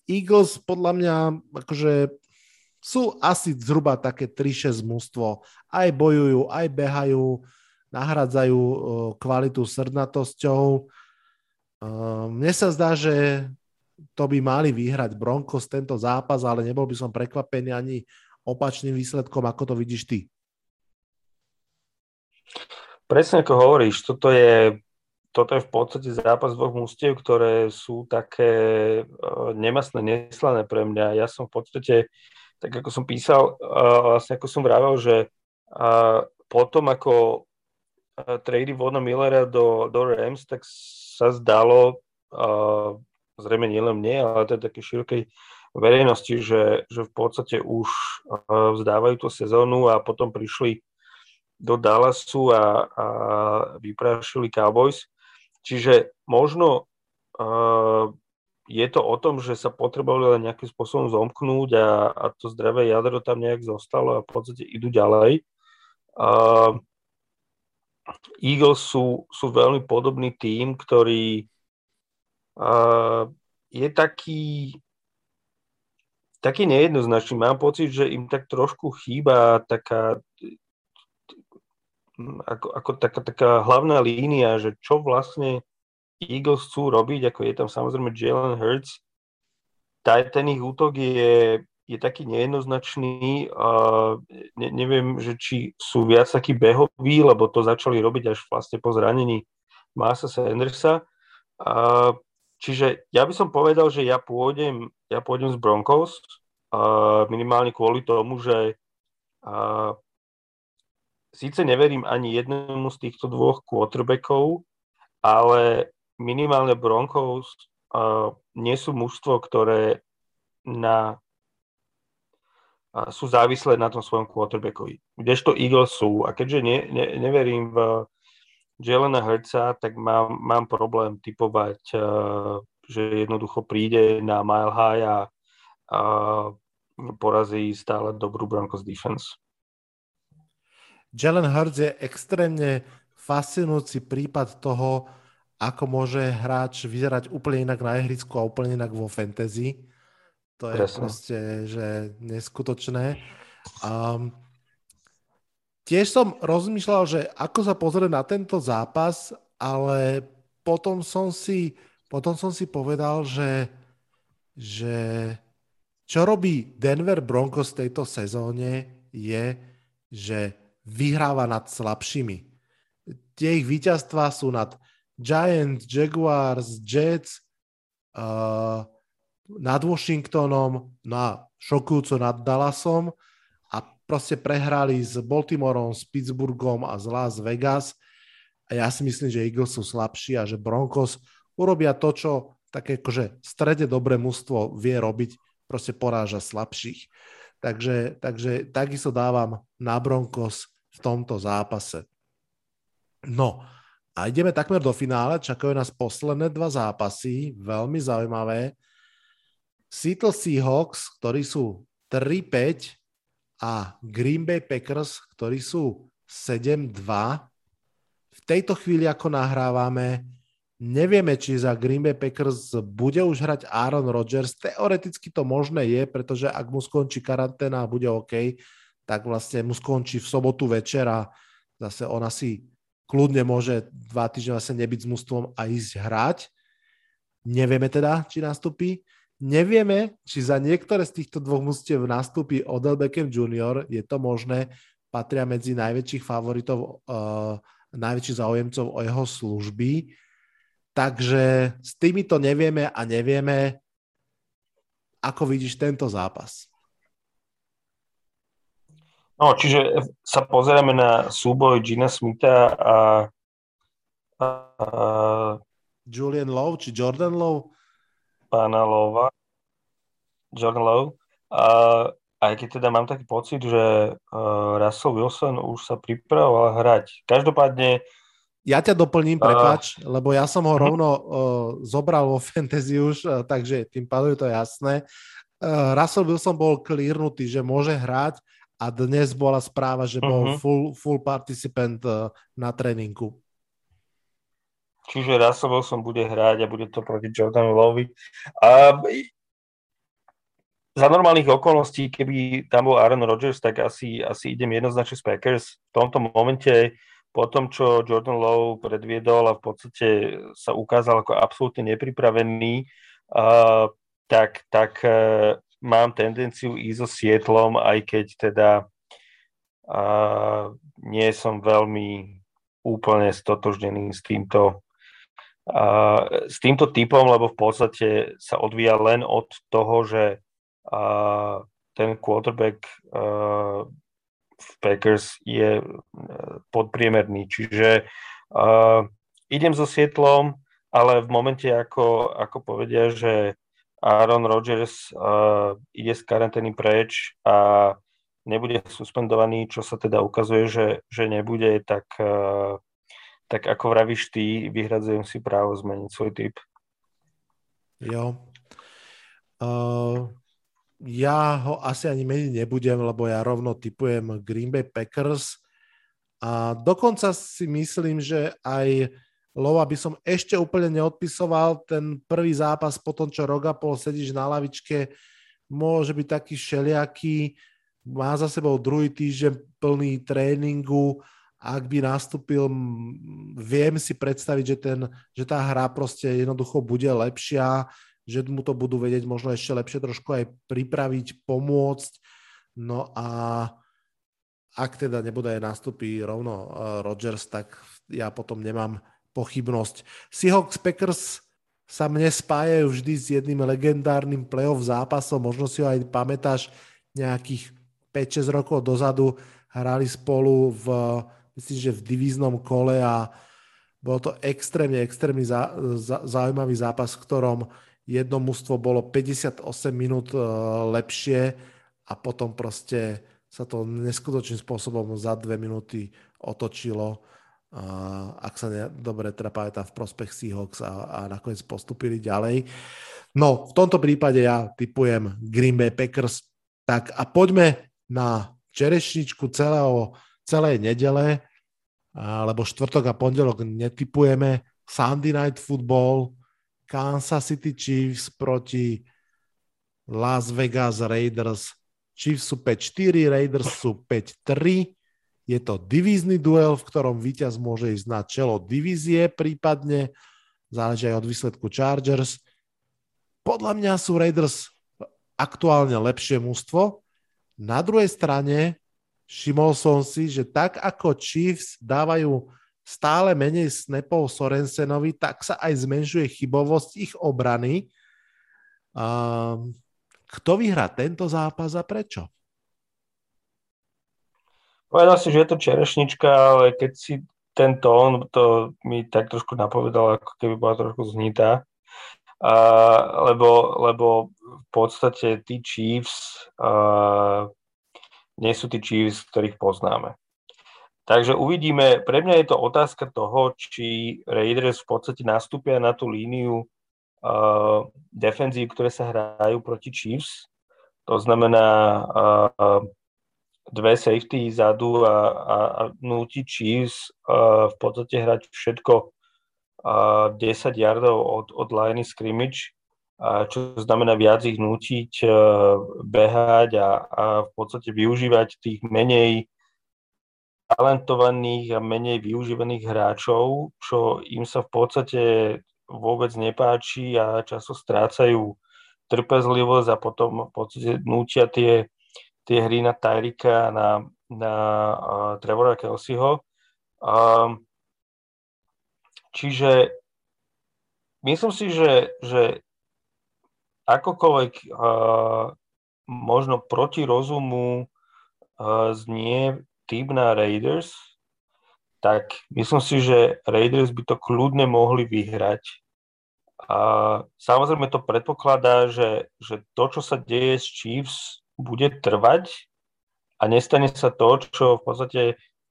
Eagles podľa mňa akože sú asi zhruba také 3-6 mústvo. Aj bojujú, aj behajú, nahradzajú kvalitu srdnatosťou. Mne sa zdá, že to by mali vyhrať Broncos tento zápas, ale nebol by som prekvapený ani opačným výsledkom, ako to vidíš ty. Presne ako hovoríš, toto je, toto je v podstate zápas dvoch mústiev, ktoré sú také uh, nemasné, neslané pre mňa. Ja som v podstate tak ako som písal, vlastne ako som vravel, že potom ako trady Vona Millera do, do Rams, tak sa zdalo, zrejme nielen mne, ale je také širokej verejnosti, že, že v podstate už vzdávajú tú sezónu a potom prišli do Dallasu a, a vyprášili Cowboys. Čiže možno uh, je to o tom, že sa potrebovali len nejakým spôsobom zomknúť a, a to zdravé jadro tam nejak zostalo a v podstate idú ďalej. Uh, Eagles sú, sú veľmi podobný tým, ktorý uh, je taký taký nejednoznačný. Mám pocit, že im tak trošku chýba taká ako, ako taká, taká hlavná línia, že čo vlastne Eagles chcú robiť, ako je tam samozrejme Jalen Hurts, ten ich útok je, je taký nejednoznačný. Uh, ne, neviem, že či sú viac takí behoví, lebo to začali robiť až vlastne po zranení Masa Sandersa. Uh, čiže ja by som povedal, že ja pôjdem, ja pôjdem z Broncos, uh, minimálne kvôli tomu, že uh, síce neverím ani jednému z týchto dvoch quarterbackov, ale minimálne Broncos uh, nie sú mužstvo, ktoré na, sú závislé na tom svojom quarterbackovi. Kdežto Eagles sú. A keďže ne, ne, neverím v Jelena Hurtsa, tak mám, mám problém typovať, uh, že jednoducho príde na Mile High a uh, porazí stále dobrú Broncos defense. Jalen Hurts je extrémne fascinujúci prípad toho, ako môže hráč vyzerať úplne inak na ihrisku a úplne inak vo fantasy. To je Presne. proste, že neskutočné. Um, tiež som rozmýšľal, že ako sa pozrieť na tento zápas, ale potom som si, potom som si povedal, že, že čo robí Denver Broncos v tejto sezóne je, že vyhráva nad slabšími. Tie ich víťazstvá sú nad Giants, Jaguars, Jets, uh, nad Washingtonom, no a šokujúco nad Dallasom a proste prehrali s Baltimoreom, s Pittsburghom a z Las Vegas. A ja si myslím, že Eagles sú slabší a že Broncos urobia to, čo také akože strede dobré mužstvo vie robiť, proste poráža slabších. Takže, takže takisto dávam na Broncos v tomto zápase. No, a ideme takmer do finále, čakajú nás posledné dva zápasy, veľmi zaujímavé. Seattle Seahawks, ktorí sú 3-5 a Green Bay Packers, ktorí sú 7-2. V tejto chvíli, ako nahrávame, nevieme, či za Green Bay Packers bude už hrať Aaron Rodgers. Teoreticky to možné je, pretože ak mu skončí karanténa a bude OK, tak vlastne mu skončí v sobotu večer a zase on asi kľudne môže dva týždne vlastne nebyť s mústvom a ísť hrať. Nevieme teda, či nastúpi. Nevieme, či za niektoré z týchto dvoch mústiev nastúpi Odell Beckham Jr. Je to možné, patria medzi najväčších favoritov uh, najväčších záujemcov o jeho služby. Takže s týmito nevieme a nevieme, ako vidíš tento zápas. No, čiže sa pozrieme na súboj Gina Smitha a, a, a Julian Lowe či Jordan Lowe? Pána Lova. Jordan Lowe. A, aj keď teda mám taký pocit, že uh, Russell Wilson už sa pripravoval hrať. Každopádne ja ťa doplním, prepač, uh, lebo ja som ho uh, rovno uh, zobral vo fantasy už, uh, takže tým pádom je to jasné. Uh, Russell Wilson bol klírnutý, že môže hrať a dnes bola správa, že bol uh-huh. full, full participant uh, na tréninku. Čiže Russell Wilson bude hrať a bude to proti Jordanu Lovi. A za normálnych okolností, keby tam bol Aaron Rodgers, tak asi, asi idem jednoznačne z Packers. V tomto momente po tom, čo Jordan Lowe predviedol a v podstate sa ukázal ako absolútne nepripravený, uh, tak, tak uh, mám tendenciu ísť so Sietlom, aj keď teda uh, nie som veľmi úplne stotožnený s týmto s týmto typom, lebo v podstate sa odvíja len od toho, že ten quarterback v Packers je e, podpriemerný. Čiže idem so Sietlom, ale v momente, ako, ako povedia, že Aaron Rodgers ide z karantény preč a nebude suspendovaný, čo sa teda ukazuje, že, že nebude, tak, uh, tak ako vravíš ty, vyhradzujem si právo zmeniť svoj typ. Jo. Uh, ja ho asi ani meniť nebudem, lebo ja rovno typujem Green Bay Packers a dokonca si myslím, že aj Lova by som ešte úplne neodpisoval. Ten prvý zápas po tom, čo roga pol sedíš na lavičke, môže byť taký všelijaký. Má za sebou druhý týždeň plný tréningu. Ak by nastúpil, viem si predstaviť, že, ten, že tá hra proste jednoducho bude lepšia že mu to budú vedieť možno ešte lepšie trošku aj pripraviť, pomôcť. No a ak teda nebude aj nastúpi rovno eh, Rodgers, tak ja potom nemám pochybnosť. Seahawks Packers sa mne spájajú vždy s jedným legendárnym playoff zápasom, možno si ho aj pamätáš nejakých 5-6 rokov dozadu, hrali spolu v, myslím, že v divíznom kole a bol to extrémne, extrémne zá, zá, zaujímavý zápas, v ktorom jedno mužstvo bolo 58 minút e, lepšie a potom proste sa to neskutočným spôsobom za dve minúty otočilo. ak sa ne, dobre teda pamätám v prospech Seahawks a, a nakoniec postupili ďalej. No, v tomto prípade ja typujem Green Bay Packers. Tak a poďme na čerešničku celého, celej nedele, lebo štvrtok a pondelok netypujeme. Sunday Night Football, Kansas City Chiefs proti Las Vegas Raiders. Chiefs sú 5-4, Raiders sú 5-3. Je to divízny duel, v ktorom víťaz môže ísť na čelo divízie prípadne. Záleží aj od výsledku Chargers. Podľa mňa sú Raiders aktuálne lepšie mužstvo. Na druhej strane všimol som si, že tak ako Chiefs dávajú stále menej snapov Sorensenovi, tak sa aj zmenšuje chybovosť ich obrany. Um, kto vyhrá tento zápas a prečo? Povedal si, že je to čerešnička, ale keď si ten tón, to mi tak trošku napovedal, ako keby bola trošku znitá. A, lebo, lebo v podstate tí Chiefs a, nie sú tí Chiefs, ktorých poznáme. Takže uvidíme, pre mňa je to otázka toho, či Raiders v podstate nastúpia na tú líniu uh, defenzív, ktoré sa hrajú proti Chiefs. To znamená uh, dve safety zadu a, a, a núti Chiefs uh, v podstate hrať všetko uh, 10 yardov od, od line scrimmage, uh, čo znamená viac ich nútiť uh, behať a, a v podstate využívať tých menej talentovaných a menej využívaných hráčov, čo im sa v podstate vôbec nepáči a často strácajú trpezlivosť a potom v podstate nútia tie, tie hry na Tyrika a na, na uh, Trevora Kelseyho. Um, čiže myslím si, že, že akokoľvek uh, možno proti rozumu uh, znie tým na Raiders, tak myslím si, že Raiders by to kľudne mohli vyhrať. A samozrejme to predpokladá, že, že to, čo sa deje s Chiefs, bude trvať a nestane sa to, čo v podstate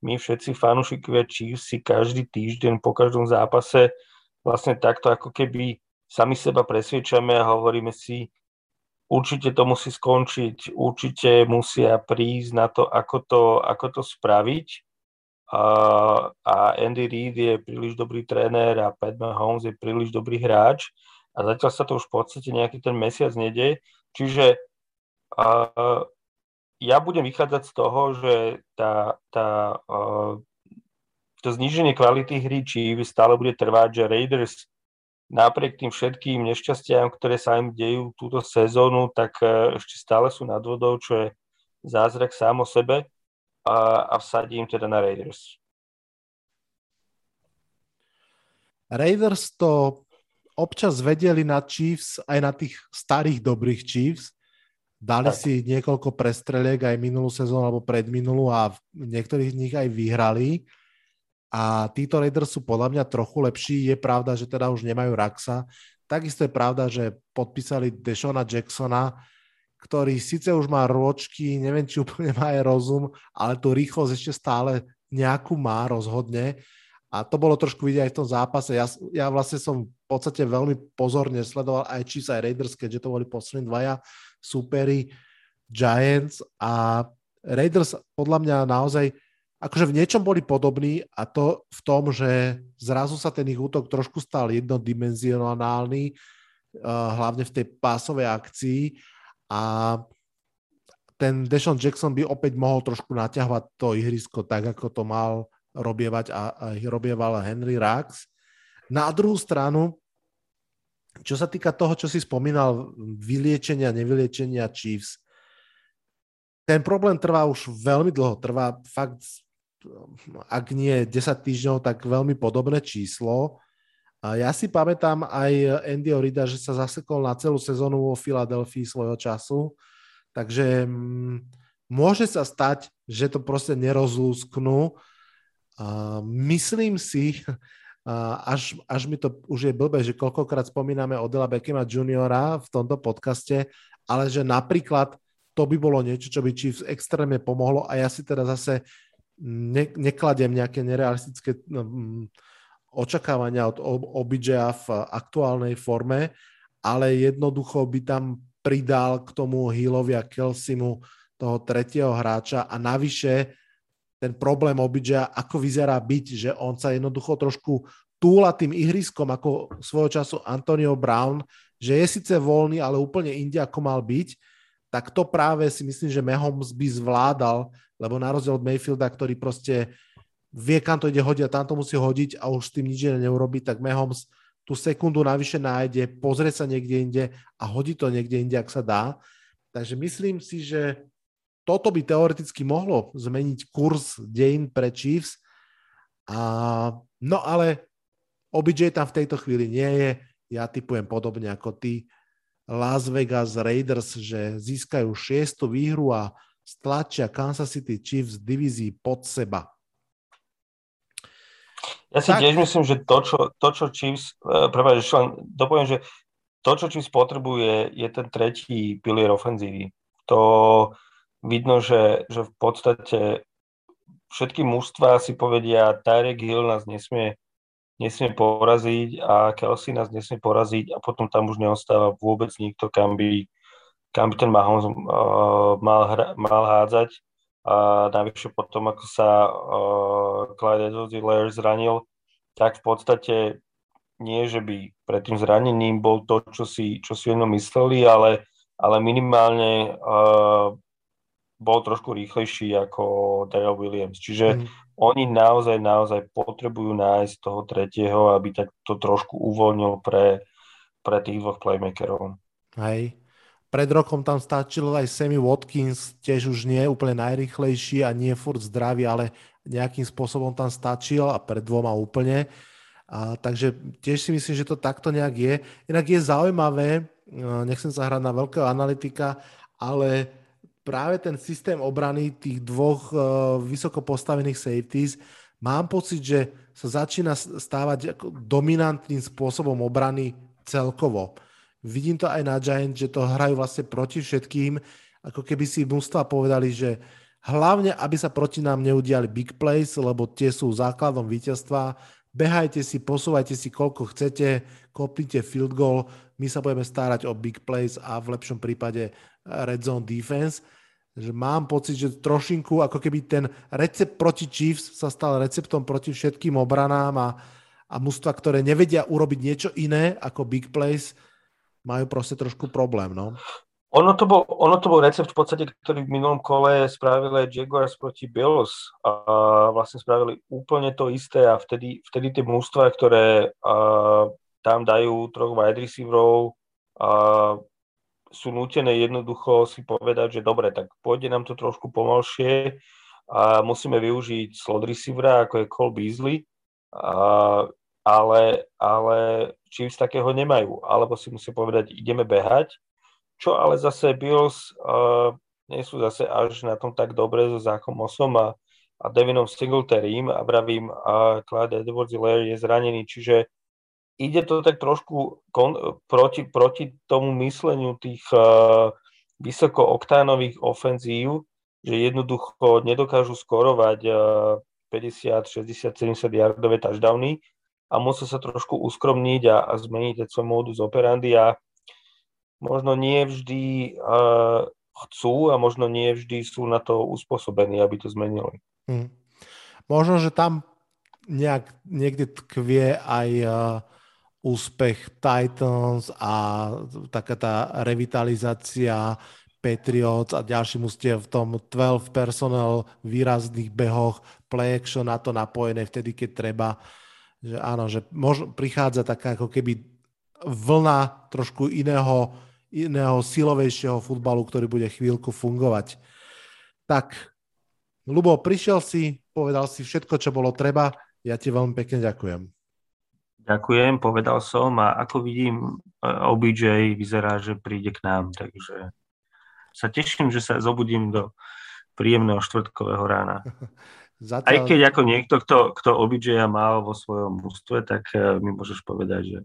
my všetci fanúšikovia Chiefs si každý týždeň po každom zápase vlastne takto ako keby sami seba presviečame a hovoríme si, určite to musí skončiť, určite musia prísť na to, ako to, ako to spraviť. A, a Andy Reid je príliš dobrý tréner a Pat Mahomes je príliš dobrý hráč a zatiaľ sa to už v podstate nejaký ten mesiac nedie. Čiže a, ja budem vychádzať z toho, že tá, tá, a, to zníženie kvality hry či stále bude trvať, že Raiders napriek tým všetkým nešťastiam, ktoré sa im dejú túto sezónu, tak e, ešte stále sú nad vodou, čo je zázrak sám o sebe a, a vsadím teda na Raiders. Raiders to občas vedeli na Chiefs, aj na tých starých dobrých Chiefs. Dali tak. si niekoľko prestreliek aj minulú sezónu alebo predminulú a niektorých z nich aj vyhrali a títo Raiders sú podľa mňa trochu lepší. Je pravda, že teda už nemajú Raxa. Takisto je pravda, že podpísali Deshona Jacksona, ktorý síce už má ročky, neviem, či úplne má aj rozum, ale tú rýchlosť ešte stále nejakú má rozhodne. A to bolo trošku vidieť aj v tom zápase. Ja, ja vlastne som v podstate veľmi pozorne sledoval aj Chiefs, aj Raiders, keďže to boli poslední dvaja súperi Giants a Raiders podľa mňa naozaj akože v niečom boli podobní a to v tom, že zrazu sa ten ich útok trošku stal jednodimenzionálny, uh, hlavne v tej pásovej akcii a ten Deshaun Jackson by opäť mohol trošku naťahovať to ihrisko tak, ako to mal robievať a, a robieval Henry Rax. Na druhú stranu, čo sa týka toho, čo si spomínal, vyliečenia, nevyliečenia Chiefs, ten problém trvá už veľmi dlho, trvá fakt ak nie 10 týždňov, tak veľmi podobné číslo. Ja si pamätám aj Andy Orida, že sa zasekol na celú sezónu vo Filadelfii svojho času, takže mm, môže sa stať, že to proste nerozlúsknú. Myslím si, až, až mi to už je blbé, že koľkokrát spomíname Odela Beckema juniora v tomto podcaste, ale že napríklad to by bolo niečo, čo by Chiefs extrémne pomohlo a ja si teda zase ne, nekladiem nejaké nerealistické no, mm, očakávania od Obidžea v aktuálnej forme, ale jednoducho by tam pridal k tomu Hillovi a Kelsimu toho tretieho hráča. A navyše ten problém Obidžea, ako vyzerá byť, že on sa jednoducho trošku túla tým ihriskom ako svojho času Antonio Brown, že je síce voľný, ale úplne inde ako mal byť, tak to práve si myslím, že Mahomes by zvládal lebo na rozdiel od Mayfielda, ktorý proste vie, kam to ide hodiť a tam to musí hodiť a už s tým nič neurobi, tak Mahomes tú sekundu navyše nájde, pozrie sa niekde inde a hodí to niekde inde, ak sa dá. Takže myslím si, že toto by teoreticky mohlo zmeniť kurz dejín pre Chiefs. A, no ale OBJ tam v tejto chvíli nie je. Ja typujem podobne ako ty. Las Vegas Raiders, že získajú šiestu výhru a stlačia Kansas City Chiefs v divízii pod seba. Ja si tak. tiež myslím, že to, čo, to, čo Chiefs, uh, prepáč, len dopoviem, že to, čo Chiefs potrebuje, je ten tretí pilier ofenzívy. To vidno, že, že v podstate všetky mužstva si povedia, Tyrek Hill nás nesmie, nesmie poraziť a Kelsey nás nesmie poraziť a potom tam už neostáva vôbec nikto, kam by, kam by ten Mahomes uh, mal, hra, mal hádzať. A navyše potom, ako sa uh, Clyde Edwards zranil, tak v podstate nie, že by pred tým zranením bol to, čo si, čo si jedno mysleli, ale, ale minimálne uh, bol trošku rýchlejší ako Daryl Williams. Čiže mm. oni naozaj, naozaj potrebujú nájsť toho tretieho, aby tak to trošku uvoľnil pre, pre tých dvoch playmakerov. Hej. Pred rokom tam stačil aj Sammy Watkins, tiež už nie úplne najrychlejší a nie furt zdravý, ale nejakým spôsobom tam stačil a pred dvoma úplne. A, takže tiež si myslím, že to takto nejak je. Inak je zaujímavé, nechcem sa hrať na veľkého analytika, ale práve ten systém obrany tých dvoch uh, vysoko postavených safeties, mám pocit, že sa začína stávať dominantným spôsobom obrany celkovo. Vidím to aj na Giant, že to hrajú vlastne proti všetkým, ako keby si mústva povedali, že hlavne, aby sa proti nám neudiali big plays, lebo tie sú základom víťazstva, behajte si, posúvajte si koľko chcete, kopnite field goal, my sa budeme starať o big plays a v lepšom prípade red zone defense. Že mám pocit, že trošinku ako keby ten recept proti Chiefs sa stal receptom proti všetkým obranám a, a mužstva, ktoré nevedia urobiť niečo iné ako big plays, majú proste trošku problém. No. Ono to, bol, ono to bol recept v podstate, ktorý v minulom kole spravili Jaguars proti Bills a vlastne spravili úplne to isté a vtedy, vtedy tie mužstva, ktoré a, tam dajú troch wide receiverov a sú nútené jednoducho si povedať, že dobre, tak pôjde nám to trošku pomalšie a musíme využiť slot receivera, ako je Cole Beasley, a, ale, ale Chiefs takého nemajú. Alebo si musia povedať, ideme behať, čo ale zase Bills uh, nie sú zase až na tom tak dobre so Záchom Osom a, a Devinom Singletarim a vravím, a Clyde edwards je zranený, čiže ide to tak trošku kon, proti, proti tomu mysleniu tých uh, vysokooktánových ofenzív, že jednoducho nedokážu skorovať uh, 50, 60, 70 yardové touchdowny a musia sa trošku uskromniť a, a zmeniť ten svoj modus operandi a možno nie vždy uh, chcú a možno nie vždy sú na to uspôsobení, aby to zmenili. Hmm. Možno, že tam nejak, niekde tkvie aj uh, úspech Titans a taká tá revitalizácia Patriots a ďalší musíte v tom 12 personnel výrazných behoch, play action na to napojené vtedy, keď treba. Že áno, že možno prichádza taká ako keby vlna trošku iného, iného silovejšieho futbalu, ktorý bude chvíľku fungovať. Tak, Lubo, prišiel si, povedal si všetko, čo bolo treba. Ja ti veľmi pekne ďakujem. Ďakujem, povedal som a ako vidím, e, OBJ vyzerá, že príde k nám, takže sa teším, že sa zobudím do príjemného štvrtkového rána. Zatiaľ... Aj keď ako niekto, kto, kto OBJ mal vo svojom mústve, tak e, mi môžeš povedať, že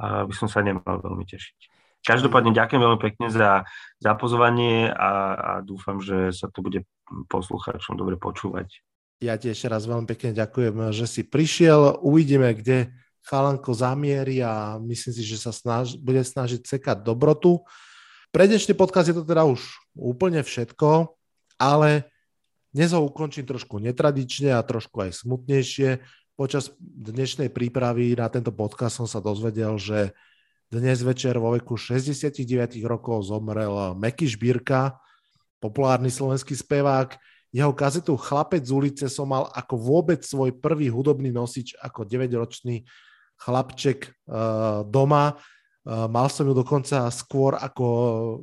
by som sa nemal veľmi tešiť. Každopádne ďakujem veľmi pekne za, za pozvanie a, a dúfam, že sa to bude poslucháčom dobre počúvať. Ja ti ešte raz veľmi pekne ďakujem, že si prišiel. Uvidíme, kde chalanko zamierí a myslím si, že sa snaž, bude snažiť sekať dobrotu. Pre dnešný podcast je to teda už úplne všetko, ale dnes ho ukončím trošku netradične a trošku aj smutnejšie. Počas dnešnej prípravy na tento podcast som sa dozvedel, že dnes večer vo veku 69 rokov zomrel Meky Šbírka, populárny slovenský spevák. Jeho kazetu Chlapec z ulice som mal ako vôbec svoj prvý hudobný nosič ako 9-ročný chlapček uh, doma. Uh, mal som ju dokonca skôr ako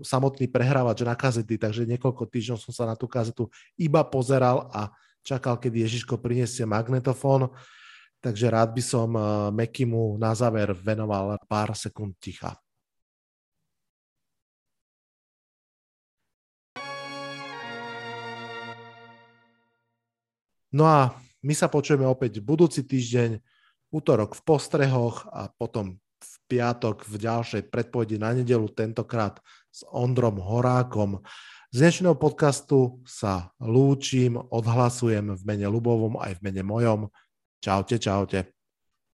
samotný prehrávač na kazety, takže niekoľko týždňov som sa na tú kazetu iba pozeral a čakal, kedy Ježiško prinesie magnetofón. Takže rád by som uh, Mekimu na záver venoval pár sekúnd ticha. No a my sa počujeme opäť budúci týždeň, útorok v postrehoch a potom piatok v ďalšej predpovedi na nedelu, tentokrát s Ondrom Horákom. Z dnešného podcastu sa lúčim, odhlasujem v mene Lubovom aj v mene mojom. Čaute, čaute.